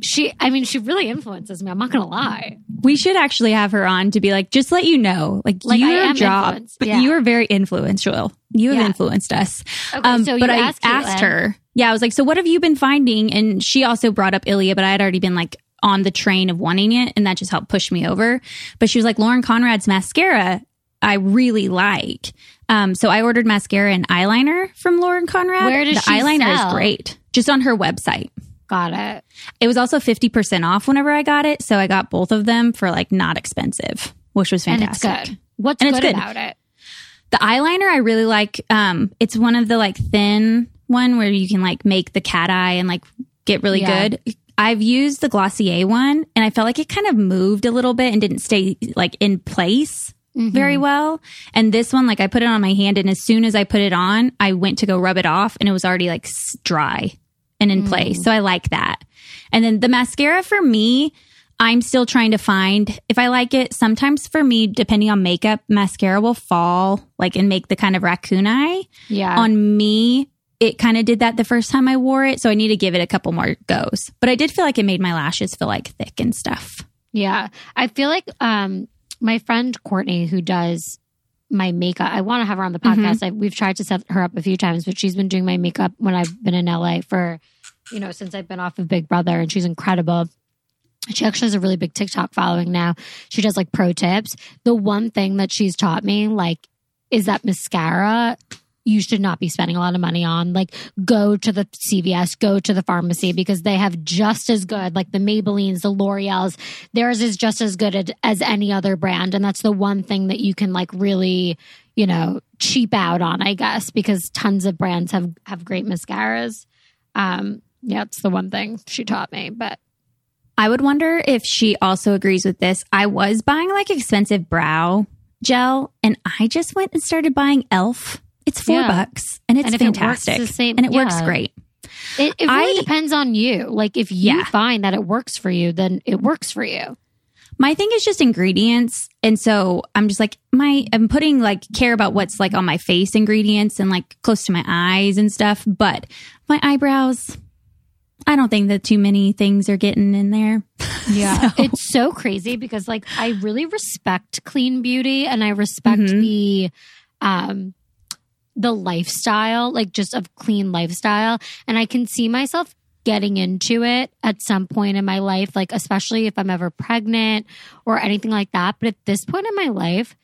She I mean she really influences me. I'm not gonna lie. We should actually have her on to be like, just let you know, like, Like, your job, influenced, yeah. you are very influential. You have Yeah. influenced us. Okay, Um, so you but I asked, asked her, yeah, I was like, so what have you been finding? And she also brought up Ilia but I had already been like on the train of wanting it, and that just helped push me over. But she was like, Lauren Conrad's mascara, I really like. Um, so I ordered mascara and eyeliner from Lauren Conrad. Where does the she eyeliner sell? is great, just on her website. Got it. It was also 50% off whenever I got it. So I got both of them for like not expensive, which was And it's fantastic. good. What's And it's good, good. about it? The eyeliner I really like. Um, it's one of the like thin one where you can like make the cat eye and like get really Yeah. good. I've used the Glossier one and I felt like it kind of moved a little bit and didn't stay like in place very well. And this one, like I put it on my hand and as soon as I put it on, I went to go rub it off and it was already like dry and in place. So I like that. And then the mascara for me, I'm still trying to find if I like it. Sometimes for me, depending on makeup, mascara will fall like and make the kind of raccoon eye. Yeah. On me, it kind of did that the first time I wore it. So I need to give it a couple more goes. But I did feel like it made my lashes feel like thick and stuff. Yeah. I feel like um my friend Courtney who does my makeup. I want to have her on the mm-hmm. podcast. I, we've tried to set her up a few times, but she's been doing my makeup when I've been in LA for, you know, since I've been off of Big Brother and she's incredible. She actually has a really big TikTok following now. She does like pro tips. The one thing that she's taught me, like, is that mascara you should not be spending a lot of money on. Like, go to the CVS, go to the pharmacy because they have just as good, like the Maybellines, the L'Oreal's, theirs is just as good as any other brand. And that's the one thing that you can like really, you know, cheap out on, I guess, because tons of brands have, have great mascaras. Um, yeah, it's the one thing she taught me, but I would wonder if she also agrees with this. I was buying like expensive brow gel and I just went and started buying e.l.f. It's four Yeah. bucks and it's And if it fantastic. same- and it works great. It, it really I- depends on you. Like if you Yeah. find that it works for you, then it works for you. My thing is just ingredients. And so I'm just like, my, I'm putting like care about what's like on my face ingredients and like close to my eyes and stuff. But my eyebrows, I don't think that too many things are getting in there. Yeah. So- It's so crazy because like I really respect clean beauty and I respect Mhm. the um the lifestyle, like just of clean lifestyle. And I can see myself getting into it at some point in my life, like especially if I'm ever pregnant or anything like that. But at this point in my life,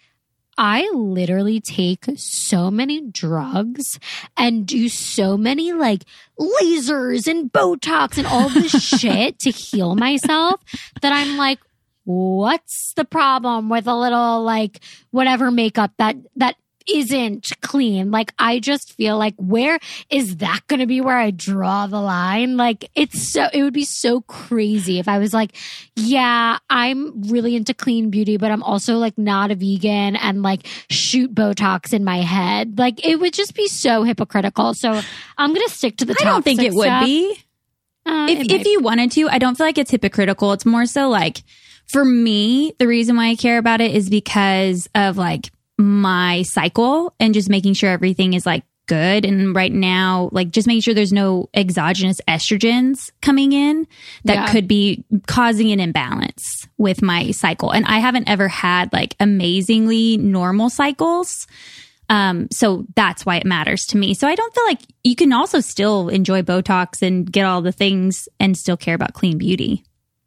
I literally take so many drugs and do so many like lasers and Botox and all this shit to heal myself that I'm like, what's the problem with a little like whatever makeup that that isn't clean? Like I just feel like where is that going to be where I draw the line? Like it's so it would be so crazy if I was like, yeah, I'm really into clean beauty, but I'm also like not a vegan and like shoot Botox in my head. Like it would just be so hypocritical. So I'm going to stick to the I don't think it would stuff. be. Uh, if, if you wanted to, I don't feel like it's hypocritical. It's more so like for me, the reason why I care about it is because of like my cycle and just making sure everything is like good. And right now, like just making sure there's no exogenous estrogens coming in that Yeah. could be causing an imbalance with my cycle. And I haven't ever had like amazingly normal cycles. Um, so that's why it matters to me. So I don't feel like you can also still enjoy Botox and get all the things and still care about clean beauty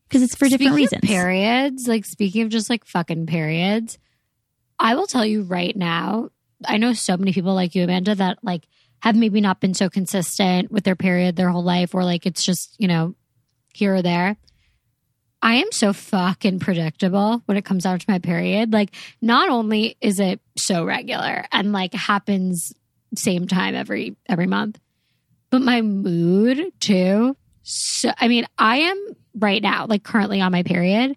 because it's for different Speaking of reasons. periods, like speaking of just like fucking periods, I will tell you right now, I know so many people like you, Amanda, that like have maybe not been so consistent with their period their whole life, or like it's just, you know, here or there. I am so fucking predictable when it comes down to my period. Like, not only is it so regular and like happens same time every every month, but my mood too. So, I mean, I am right now, like currently on my period.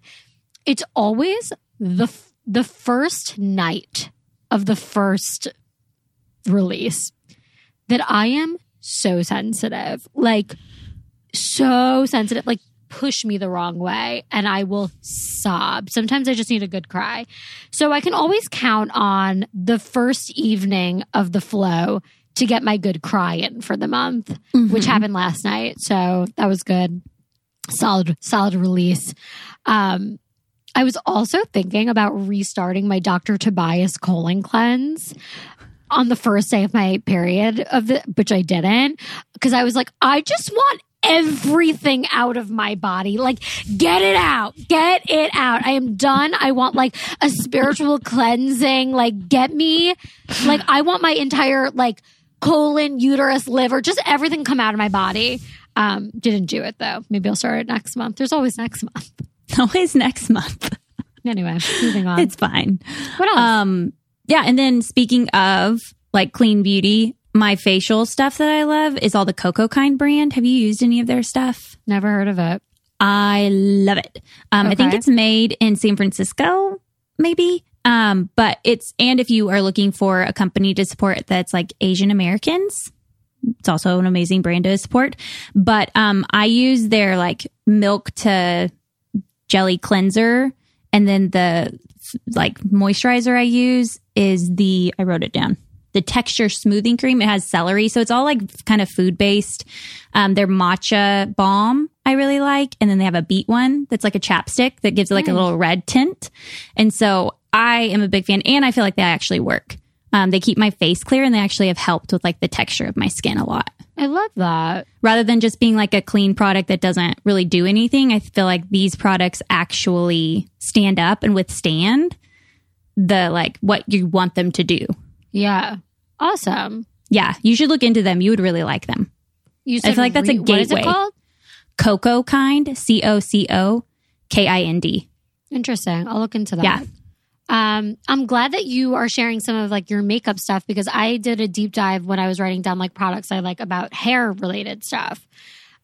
It's always the the first night of the first release that I am so sensitive, like so sensitive, like push me the wrong way and I will sob. Sometimes I just need a good cry. So I can always count on the first evening of the flow to get my good cry in for the month, which Mhm. happened last night. So that was good. Solid, solid release. Um, I was also thinking about restarting my Dr. Tobias colon cleanse on the first day of my period of the, which I didn't, because I was like, I just want everything out of my body. Like, get it out, get it out. I am done. I want like a spiritual cleansing. Like, get me, like, I want my entire like colon, uterus, liver, just everything come out of my body. Um, didn't do it though. Maybe I'll start it next month. There's always next month. Always next month. Anyway, moving on. it's fine. what else? Um, yeah. And then speaking of like clean beauty, my facial stuff that I love is all the Coco Kind brand. Have you used any of their stuff? Never heard of it. I love it. Um, I think it's made in San Francisco, maybe. Um, but it's, and if you are looking for a company to support that's like Asian Americans, it's also an amazing brand to support. But um, I use their like milk to jelly cleanser. And then the like moisturizer I use is the, I wrote it down. The texture smoothing cream. It has celery. So it's all like kind of food based. Um, their matcha balm I really like. And then they have a beet one that's like a chapstick that gives it like a little red tint. And so I am a big fan and I feel like they actually work. Um, they keep my face clear and they actually have helped with like the texture of my skin a lot. I love that. Rather than just being like a clean product that doesn't really do anything, I feel like these products actually stand up and withstand the like what you want them to do. Yeah. Awesome. Yeah, you should look into them. You would really like them. You I feel like that's a re- What is it gateway. called? Coco Kind, C O C O K I N D. Interesting. I'll look into that. Yeah. Um, I'm glad that you are sharing some of like your makeup stuff because I did a deep dive when I was writing down like products I like about hair related stuff.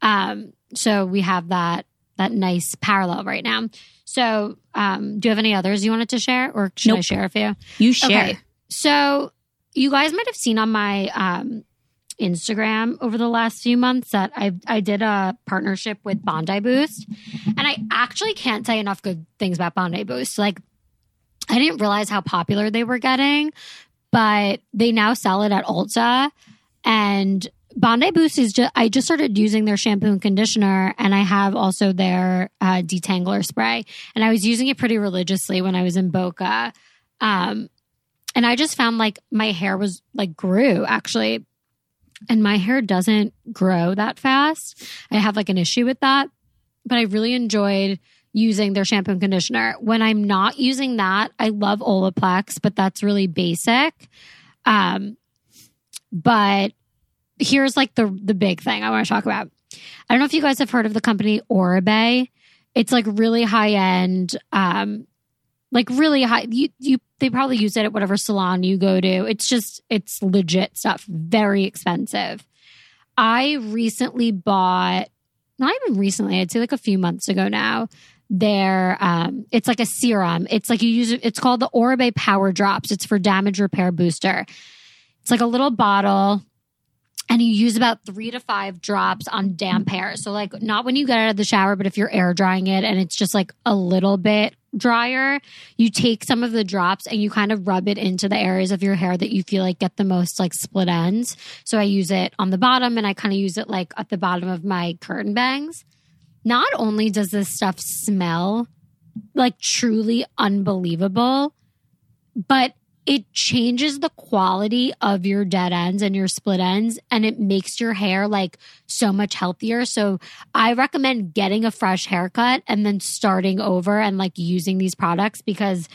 Um, so we have that that nice parallel right now. So, um, do you have any others you wanted to share, or should I share a few? You share. Okay. So you guys might have seen on my um, Instagram over the last few months that I I did a partnership with Bondi Boost, and I actually can't say enough good things about Bondi Boost. Like I didn't realize how popular they were getting, but they now sell it at Ulta, and Bondi Boost is just I just started using their shampoo and conditioner, and I have also their uh, detangler spray, and I was using it pretty religiously when I was in Boca. Um, and I just found like my hair was like grew actually. And my hair doesn't grow that fast. I have like an issue with that. But I really enjoyed using their shampoo and conditioner. When I'm not using that, I love Olaplex, but that's really basic. Um, but here's like the the big thing I want to talk about. I don't know if you guys have heard of the company Oribe. It's like really high end, um, like really high. You you they probably use it at whatever salon you go to. It's just it's legit stuff. Very expensive. I recently bought, not even recently. I'd say like a few months ago now. Their um, it's like a serum. It's like you use it. It's called the Oribe Power Drops. It's for damage repair booster. It's like a little bottle and you use about three to five drops on damp hair. So, like, not when you get out of the shower, but if you're air drying it and it's just like a little bit drier, you take some of the drops and you kind of rub it into the areas of your hair that you feel like get the most like split ends. So, I use it on the bottom and I kind of use it like at the bottom of my curtain bangs. Not only does this stuff smell like truly unbelievable, but it changes the quality of your dead ends and your split ends and it makes your hair like so much healthier. So I recommend getting a fresh haircut and then starting over and like using these products because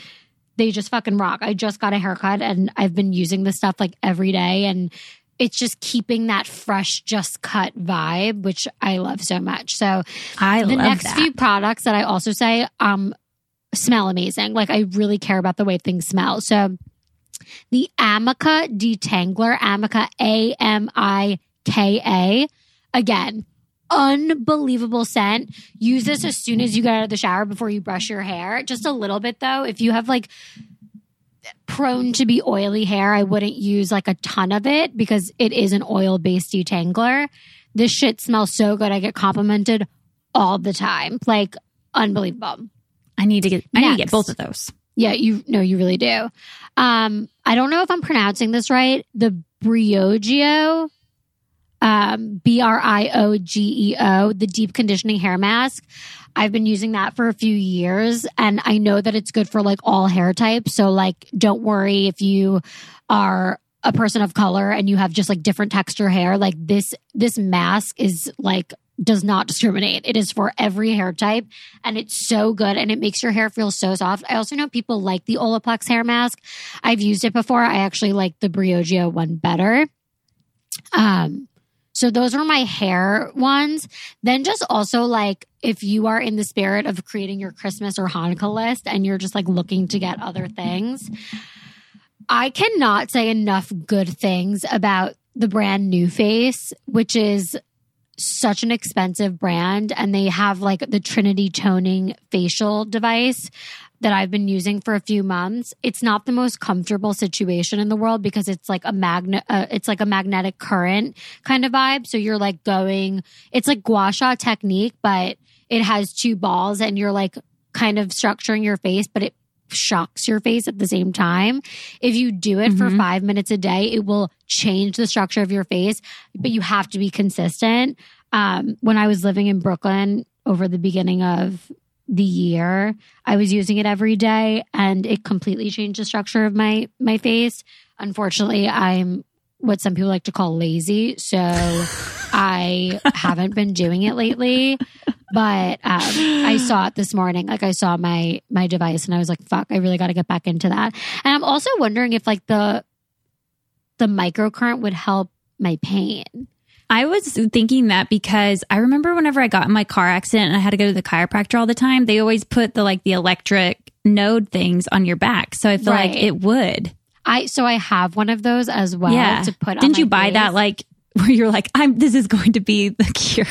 they just fucking rock. I just got a haircut and I've been using this stuff like every day and it's just keeping that fresh just cut vibe which I love so much. So I love the next that. few products that I also say um smell amazing. Like I really care about the way things smell. So the Amika detangler, Amika A M I K A. Again, unbelievable scent. Use this as soon as you get out of the shower before you brush your hair. Just a little bit though. If you have like prone to be oily hair, I wouldn't use like a ton of it because it is an oil based detangler. This shit smells so good. I get complimented all the time. Like unbelievable. I need to get. I need to get both of those. Yeah, you no, you really do. Um, I don't know if I'm pronouncing this right. The Briogeo, um, B R I O G E O, the deep conditioning hair mask. I've been using that for a few years, and I know that it's good for like all hair types. So like, don't worry if you are a person of color and you have just like different texture hair. Like this, this mask is like does not discriminate. It is for every hair type and it's so good and it makes your hair feel so soft. I also know people like the Olaplex hair mask. I've used it before. I actually like the Briogeo one better. Um so those are my hair ones. Then just also like if you are in the spirit of creating your Christmas or Hanukkah list and you're just like looking to get other things, I cannot say enough good things about the brand NuFACE, which is such an expensive brand and they have like the Trinity toning facial device that I've been using for a few months. It's not the most comfortable situation in the world because it's like a magnet uh, it's like a magnetic current kind of vibe. So you're like going it's like gua sha technique but it has two balls and you're like kind of structuring your face but it shocks your face at the same time. If you do it for Mhm. 5 minutes a day, it will change the structure of your face, but you have to be consistent um, when I was living in Brooklyn over the beginning of the year, I was using it every day and it completely changed the structure of my my face. Unfortunately, I'm what some people like to call lazy, so I haven't been doing it lately. But um, I saw it this morning. Like I saw my my device, and I was like, "Fuck! I really got to get back into that." And I'm also wondering if like the the microcurrent would help my pain. I was thinking that because I remember whenever I got in my car accident and I had to go to the chiropractor all the time, they always put the like the electric node things on your back. So I feel Right. like it would. I so I have one of those as well yeah. to put on Didn't you buy face. that like where you're like, I'm this is going to be the cure.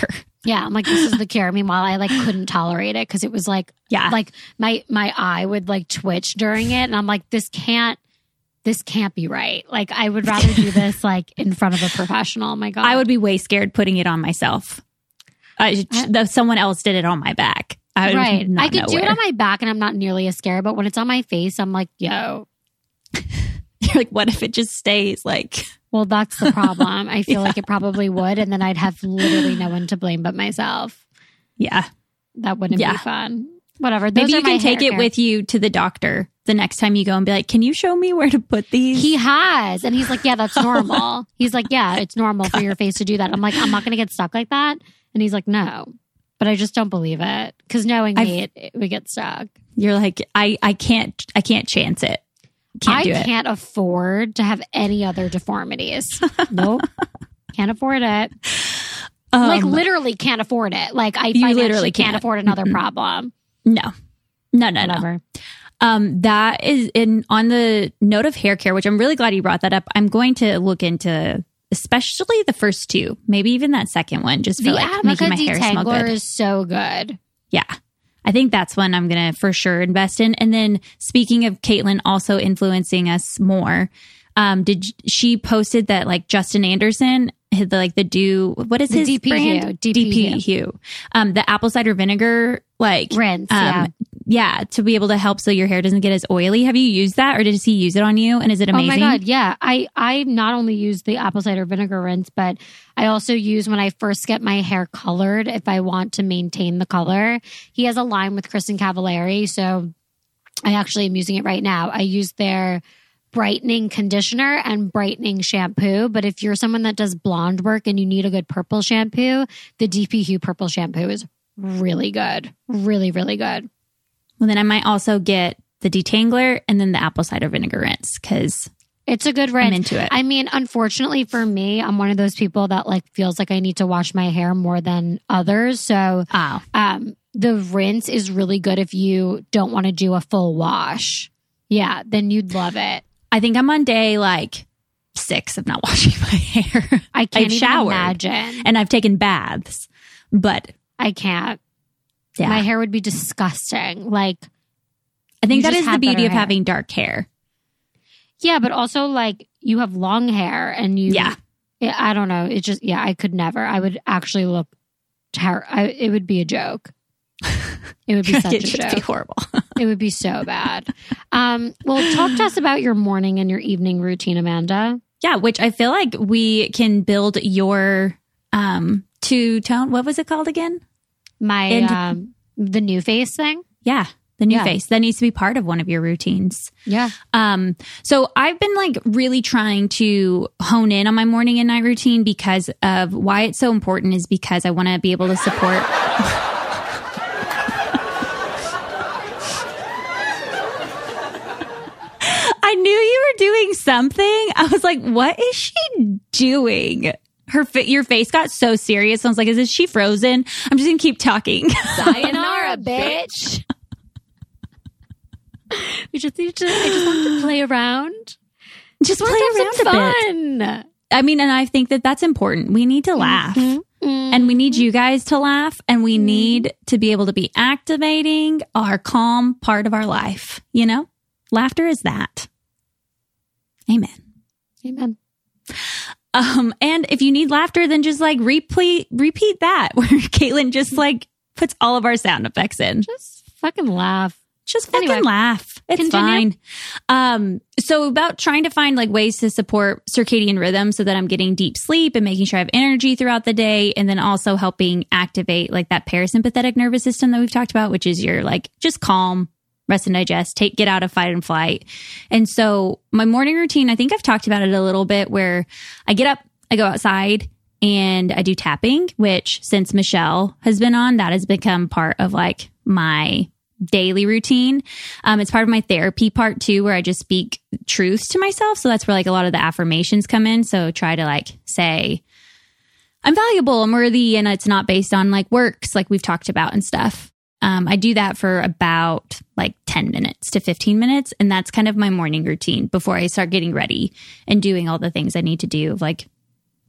Yeah, I'm like, this is the cure. Meanwhile, I like couldn't tolerate it because it was like, Yeah. like my my eye would like twitch during it, and I'm like, this can't, this can't be right. Like, I would rather do this like in front of a professional. Oh my god, I would be way scared putting it on myself. I, uh, though someone else did it on my back. I would right. I could do it on my back, and I'm not nearly as scared. But when it's on my face, I'm like, yo. You're like, what if it just stays like? Well, that's the problem. I feel like it probably would, and then I'd have literally no one to blame but myself. Yeah. That wouldn't Yeah. be fun. Whatever. Those Maybe you can take hair it with you to the doctor the next time you go and be like, "Can you show me where to put these?" He has. And he's like, yeah, that's normal. he's like, yeah, it's normal for your face to do that. I'm like, I'm not going to get stuck like that. And he's like, no. But I just don't believe it. Because knowing me, it, it would get stuck. You're like, I, I can't, I can't chance it. Can't I do it. can't afford to have any other deformities. nope. Can't afford it. like Um, literally can't afford it. Like I You literally can't, can't. afford another problem. no, no, no, no. Um, that is in on the note of hair care, which I'm really glad you brought that up. I'm going to look into especially the first two, maybe even that second one, just for The like making my hair smell good. is so good. Yeah. I think that's one I'm going to for sure invest in. And then speaking of Caitlin also influencing us more, um, did she posted that like Justin Anderson the like the do what is The his DP brand Hue, dpHUE. Hue, um, the apple cider vinegar like Rinse. yeah. um, yeah, to be able to help so your hair doesn't get as oily. Have you used that, or did he use it on you? And is it amazing? Oh my god, yeah. I I not only use the apple cider vinegar rinse, but I also use when I first get my hair colored if I want to maintain the color. He has a line with Kristin Cavallari, so I actually am using it right now. I use their brightening conditioner and brightening shampoo, but if you're someone that does blonde work and you need a good purple shampoo, the dpHUE purple shampoo is really good. Really really good. Well, then I might also get the detangler and then the apple cider vinegar rinse because It's a good rinse. I'm into it. I mean, unfortunately for me, I'm one of those people that like feels like I need to wash my hair more than others. So, oh, um, the rinse is really good if you don't want to do a full wash. Yeah, then you'd love it. I think I'm on day like six of not washing my hair. I can't even showered. imagine. and I've taken baths, but I can't. yeah, My hair would be disgusting. Like, I think that is the beauty of hair. having dark hair. yeah, but also like you have long hair and you. Yeah. Yeah, I don't know. It just yeah, I could never. I would actually look. Ter- I, it would be a joke. It would be such a it joke. be horrible. It would be so bad. Um, well, talk to us about your morning and your evening routine, Amanda. yeah, which I feel like we can build your um two tone. What was it called again? My And- um, the NuFACE thing. Yeah, the new Yeah. face that needs to be part of one of your routines. Yeah. Um, so I've been like really trying to hone in on my morning and night routine because of why it's so important is because I want to be able to support. I knew you were doing something. I was like, what is she doing? Her fa- your face got so serious. I was like, is this she frozen? I'm just gonna keep talking. Sayonara, bitch. we just need to. I just want to play around. just play Let's around have some a bit. I mean, and I think that that's important. We need to mm-hmm. laugh. Mm-hmm. And we need you guys to laugh and we mm-hmm. need to be able to be activating our calm part of our life. You know, laughter is that. Amen. Amen. Um, and if you need laughter, then just like repeat, repeat that where Caitlin just like puts all of our sound effects in. Just fucking laugh. Just fucking Anyway, laugh. It's continue. fine. Um, so about trying to find like ways to support circadian rhythm so that I'm getting deep sleep and making sure I have energy throughout the day. And then also helping activate like that parasympathetic nervous system that we've talked about, which is your like just calm, rest and digest, take, get out of fight and flight. And so my morning routine, I think I've talked about it a little bit where I get up, I go outside and I do tapping, which since Michelle has been on, that has become part of like my daily routine. Um, it's part of my therapy part too, where I just speak truths to myself. So that's where like a lot of the affirmations come in. So try to like say, I'm valuable, I'm worthy, and it's not based on like works like we've talked about and stuff. Um, I do that for about like 10 minutes to 15 minutes. And that's kind of my morning routine before I start getting ready and doing all the things I need to do, like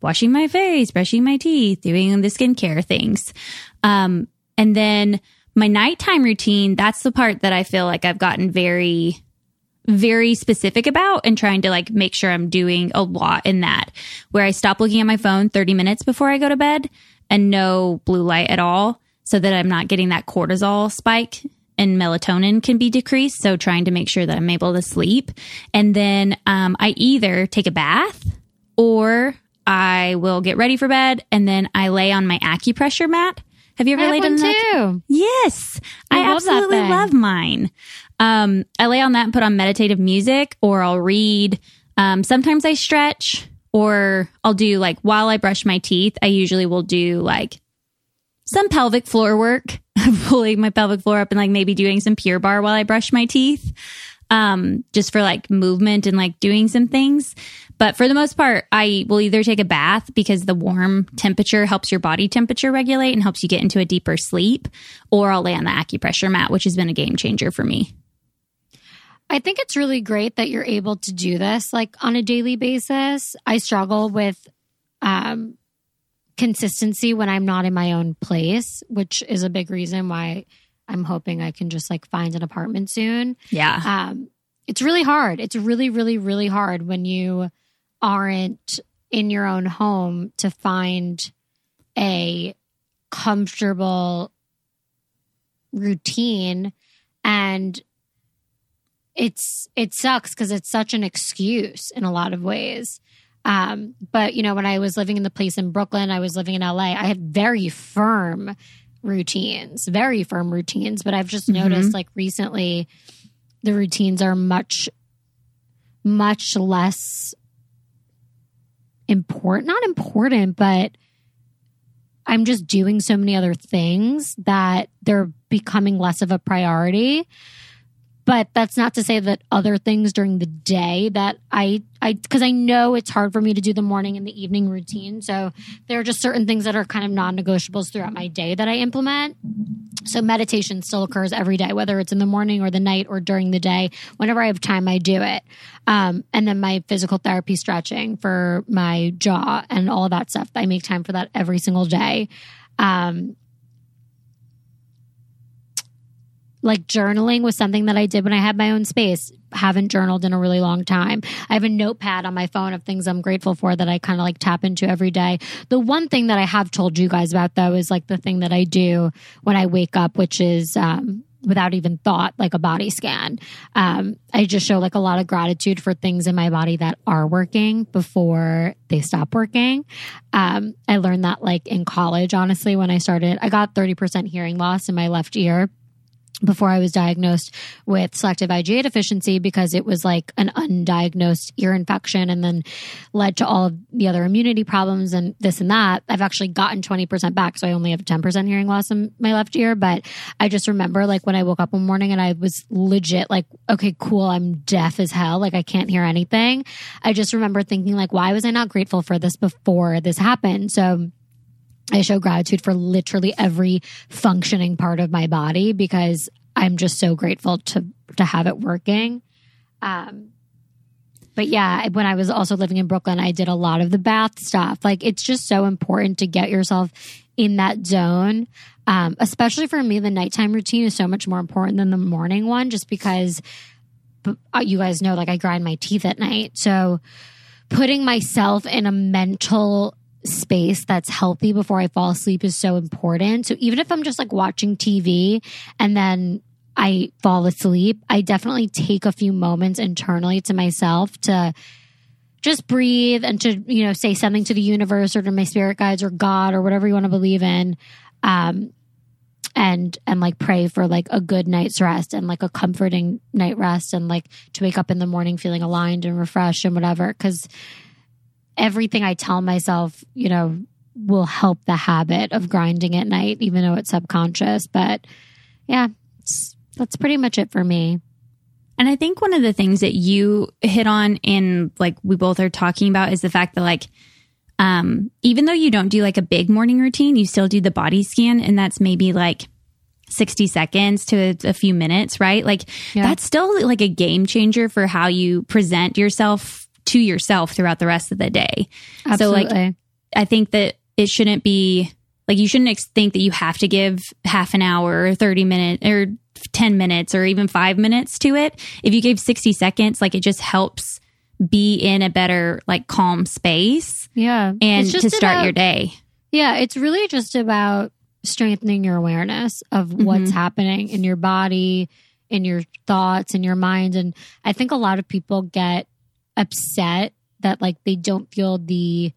washing my face, brushing my teeth, doing the skincare things. Um, and then my nighttime routine, that's the part that I feel like I've gotten very, very specific about and trying to like make sure I'm doing a lot in that where I stop looking at my phone 30 minutes before I go to bed and no blue light at all so that I'm not getting that cortisol spike and melatonin can be decreased. So trying to make sure that I'm able to sleep. And then um, I either take a bath or I will get ready for bed and then I lay on my acupressure mat. Have you ever I laid on that? too. Yes. I I, love absolutely love mine. Um, I lay on that and put on meditative music or I'll read. Um, sometimes I stretch or I'll do like while I brush my teeth, I usually will do like some pelvic floor work, pulling my pelvic floor up and like maybe doing some Pure Barre while I brush my teeth. Um, just for like movement and like doing some things. But for the most part, I will either take a bath because the warm temperature helps your body temperature regulate and helps you get into a deeper sleep, or I'll lay on the acupressure mat, which has been a game changer for me. I think it's really great that you're able to do this like on a daily basis. I struggle with um, consistency when I'm not in my own place, which is a big reason why I'm hoping I can just like find an apartment soon. Yeah. Um, it's really hard. It's really, really, really hard when you aren't in your own home to find a comfortable routine and it's it sucks because it's such an excuse in a lot of ways um, but you know when i was living in the place in brooklyn i was living in la i had very firm routines very firm routines but i've just Mhm. noticed like recently the routines are much much less important not important but i'm just doing so many other things that they're becoming less of a priority but that's not to say that other things during the day that i i because i know it's hard for me to do the morning and the evening routine. So there are just certain things that are kind of non-negotiables throughout my day that i implement. So meditation still occurs every day whether it's in the morning or the night or during the day whenever i have time i do it. Um, and then my physical therapy stretching for my jaw and all of that stuff. I make time for that every single day. Um, like journaling was something that I did when I had my own space. Haven't journaled in a really long time. I have a notepad on my phone of things I'm grateful for that I kind of like tap into every day. The one thing that I have told you guys about though is like the thing that I do when I wake up, which is um, without even thought, like a body scan. Um, I just show like a lot of gratitude for things in my body that are working before they stop working. Um, I learned that like in college, honestly, when I started, I got 30% hearing loss in my left ear before I was diagnosed with selective IgA deficiency because it was like an undiagnosed ear infection and then led to all of the other immunity problems and this and that. I've actually gotten 20% back. So I only have 10% hearing loss in my left ear. But I just remember like when I woke up one morning and I was legit like, okay, cool. I'm deaf as hell. Like I can't hear anything. I just remember thinking like, why was I not grateful for this before this happened? So I show gratitude for literally every functioning part of my body because I'm just so grateful to to have it working. Um, but yeah, when I was also living in Brooklyn, I did a lot of the bath stuff. Like it's just so important to get yourself in that zone. Um, especially for me, the nighttime routine is so much more important than the morning one, just because uh, you guys know, like I grind my teeth at night. So putting myself in a mental space that's healthy before I fall asleep is so important. So even if I'm just like watching TV and then I fall asleep, I definitely take a few moments internally to myself to just breathe and to, you know, say something to the universe or to my spirit guides or God or whatever you want to believe in. Um, and and like pray for like a good night's rest and like a comforting night rest and like to wake up in the morning feeling aligned and refreshed and whatever because everything I tell myself, you know, will help the habit of grinding at night, even though it's subconscious. But yeah, it's, That's pretty much it for me. And I think one of the things that you hit on and like we both are talking about is the fact that like um even though you don't do like a big morning routine, you still do the body scan and that's maybe like 60 seconds to a, a few minutes, right? Like Yeah. that's still like a game changer for how you present yourself to yourself throughout the rest of the day. So like I think that it shouldn't be like you shouldn't ex- think that you have to give half an hour or 30 minutes or 10 minutes or even five minutes to it. If you gave 60 seconds, like it just helps be in a better, like calm space yeah. and to start about- your day. Yeah, it's really just about strengthening your awareness of what's Mhm. happening in your body, in your thoughts, in your mind. And I think a lot of people get upset that like they don't feel the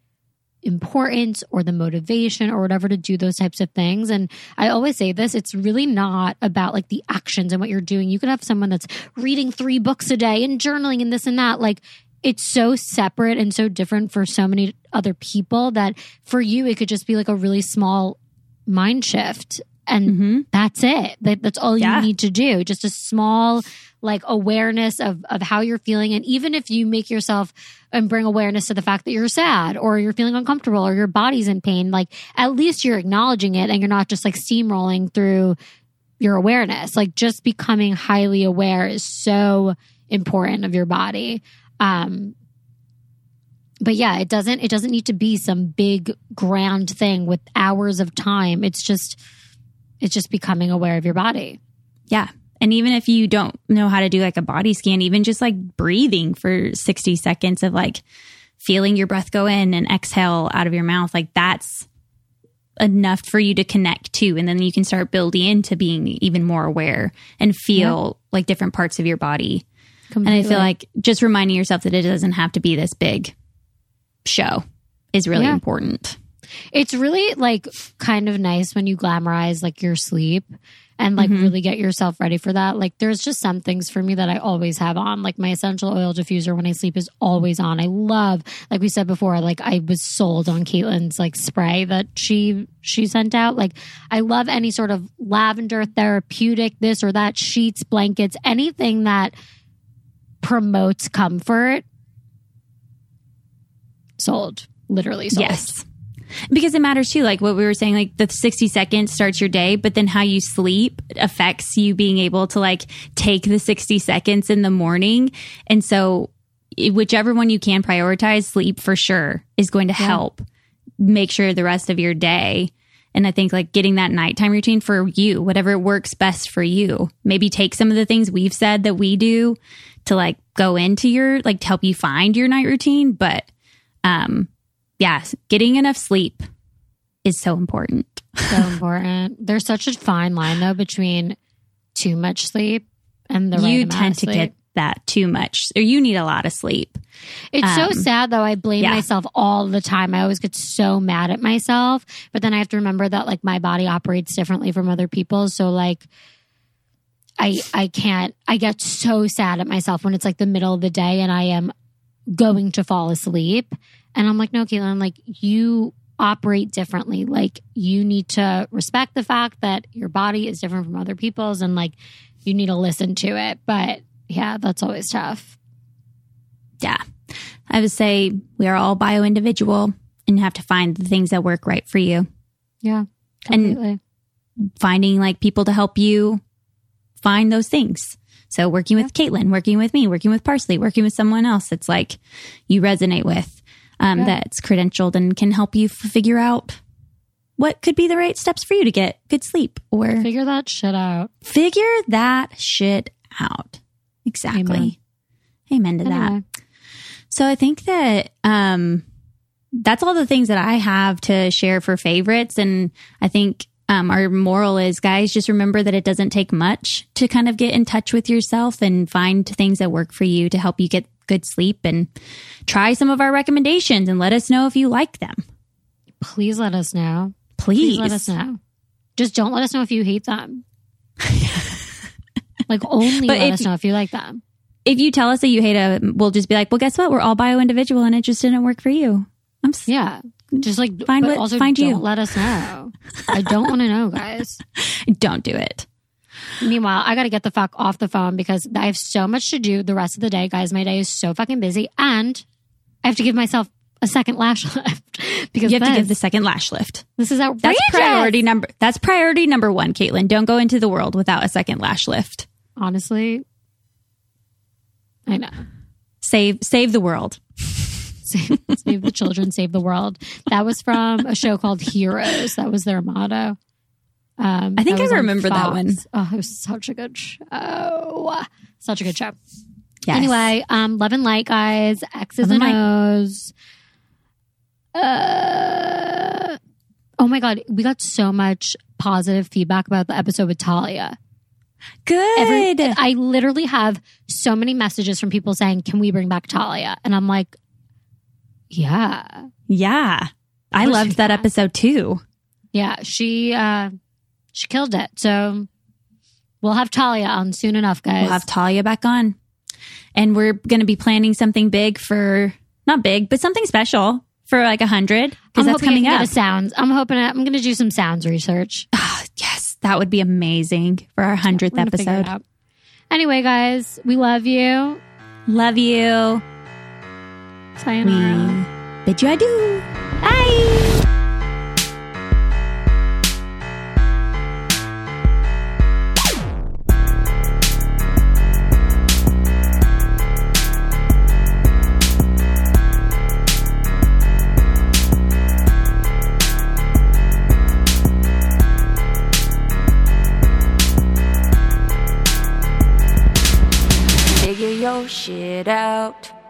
importance or the motivation or whatever to do those types of things. And I always say this, it's really not about like the actions and what you're doing. You could have someone that's reading three books a day and journaling and this and that. Like it's so separate and so different for so many other people that for you it could just be like a really small mind shift and hmm that's it. That, that's all Yeah. you need to do. Just a small like awareness of of how you're feeling. And even if you make yourself and bring awareness to the fact that you're sad or you're feeling uncomfortable or your body's in pain like at least you're acknowledging it and you're not just like steamrolling through your awareness. Like just becoming highly aware is so important of your body. Um but yeah it doesn't it doesn't need to be some big grand thing with hours of time. It's just it's just becoming aware of your body Yeah. And even if you don't know how to do like a body scan, even just like breathing for 60 seconds of like feeling your breath go in and exhale out of your mouth, like that's enough for you to connect to. And then you can start building into being even more aware and feel like different parts of your body. And I feel like just reminding yourself that it doesn't have to be this big show is really Yeah. important. It's really like kind of nice when you glamorize like your sleep and like Mhm. really get yourself ready for that. Like there's just some things for me that I always have on. Like my essential oil diffuser when I sleep is always on. I love, like we said before, like I was sold on Caitlin's like spray that she she sent out. Like I love any sort of lavender therapeutic, this or that, sheets, blankets, anything that promotes comfort. Sold. Literally sold. Yes. Because it matters too, like what we were saying, like the 60 seconds starts your day, but then how you sleep affects you being able to like take the 60 seconds in the morning. And so, whichever one you can prioritize, sleep for sure is going to Yeah. help make sure the rest of your day. And I think like getting that nighttime routine for you, whatever works best for you. Maybe take some of the things we've said that we do to like go into your, like to help you find your night routine. But, um, yeah, getting enough sleep is so important. so important. There's such a fine line though between too much sleep and the right you tend to get that too much, or you need a lot of sleep. It's so um, sad though. I blame yeah. myself all the time. I always get so mad at myself, but then I have to remember that like my body operates differently from other people. So like I I can't I get so sad at myself when it's like the middle of the day and I am going to fall asleep. And I'm like, no, Caitlin, like you operate differently. Like you need to respect the fact that your body is different from other people's and like you need to listen to it. But yeah, that's always tough. Yeah, I would say we are all bio individual and have to find the things that work right for you. Yeah. And- Finding like people to help you find those things. So working with Caitlin, working with me, working with Parsley, working with someone else that's like you resonate with, um, Yeah. that's credentialed and can help you f- figure out what could be the right steps for you to get good sleep or Figure that shit out. figure that shit out. Exactly. Amen, Amen. to that. So I think that um that's all the things that I have to share for favorites and I think um, our moral is guys just remember that it doesn't take much to kind of get in touch with yourself and find things that work for you to help you get good sleep and try some of our recommendations and let us know if you like them. please let us know. Please. Please let us know. Just don't let us know if you hate them. like only But let if- us know if you like them. If you tell us that you hate a we'll just be like, "Well, guess what? We're all bio individual and it just didn't work for you." I'm s- Yeah. Just like Find what- also find don't you. let us know. I don't want to know, guys. don't do it. Meanwhile, I got to get the fuck off the phone because I have so much to do the rest of the day, guys. My day is so fucking busy, and I have to give myself a second lash lift because You have to give the second lash lift. this is outrageous. That's priority number. That's priority number one, Caitlin. Don't go into the world without a second lash lift. Honestly, I know. Save save the world. Save, save the children, save the world. That was from a show called Heroes. That was their motto. Um, I think I on remember that one. Oh, it was such a good show. Such a good show. Yes. Anyway, um, love and light, guys. X's Love and and. O's. Uh, oh my god, we got so much positive feedback about the episode with Talia. good. Every, I literally have so many messages from people saying, "Can we bring back Talia?" And I'm like, "Yeah, yeah, I loved that episode too. yeah." She uh, she killed it. So we'll have Talia on soon enough, guys. We'll have Talia back on, and we're going to be planning something big for not big, but something special for like a hundred I'm because that's coming up. Sounds. I'm hoping I, I'm going to do some sounds research. Ah, yes, that would be amazing for our hundredth We're gonna figure it episode. Anyway, guys, we love you. Love you. Sayonara. We bid you adieu. Bye. Shit out.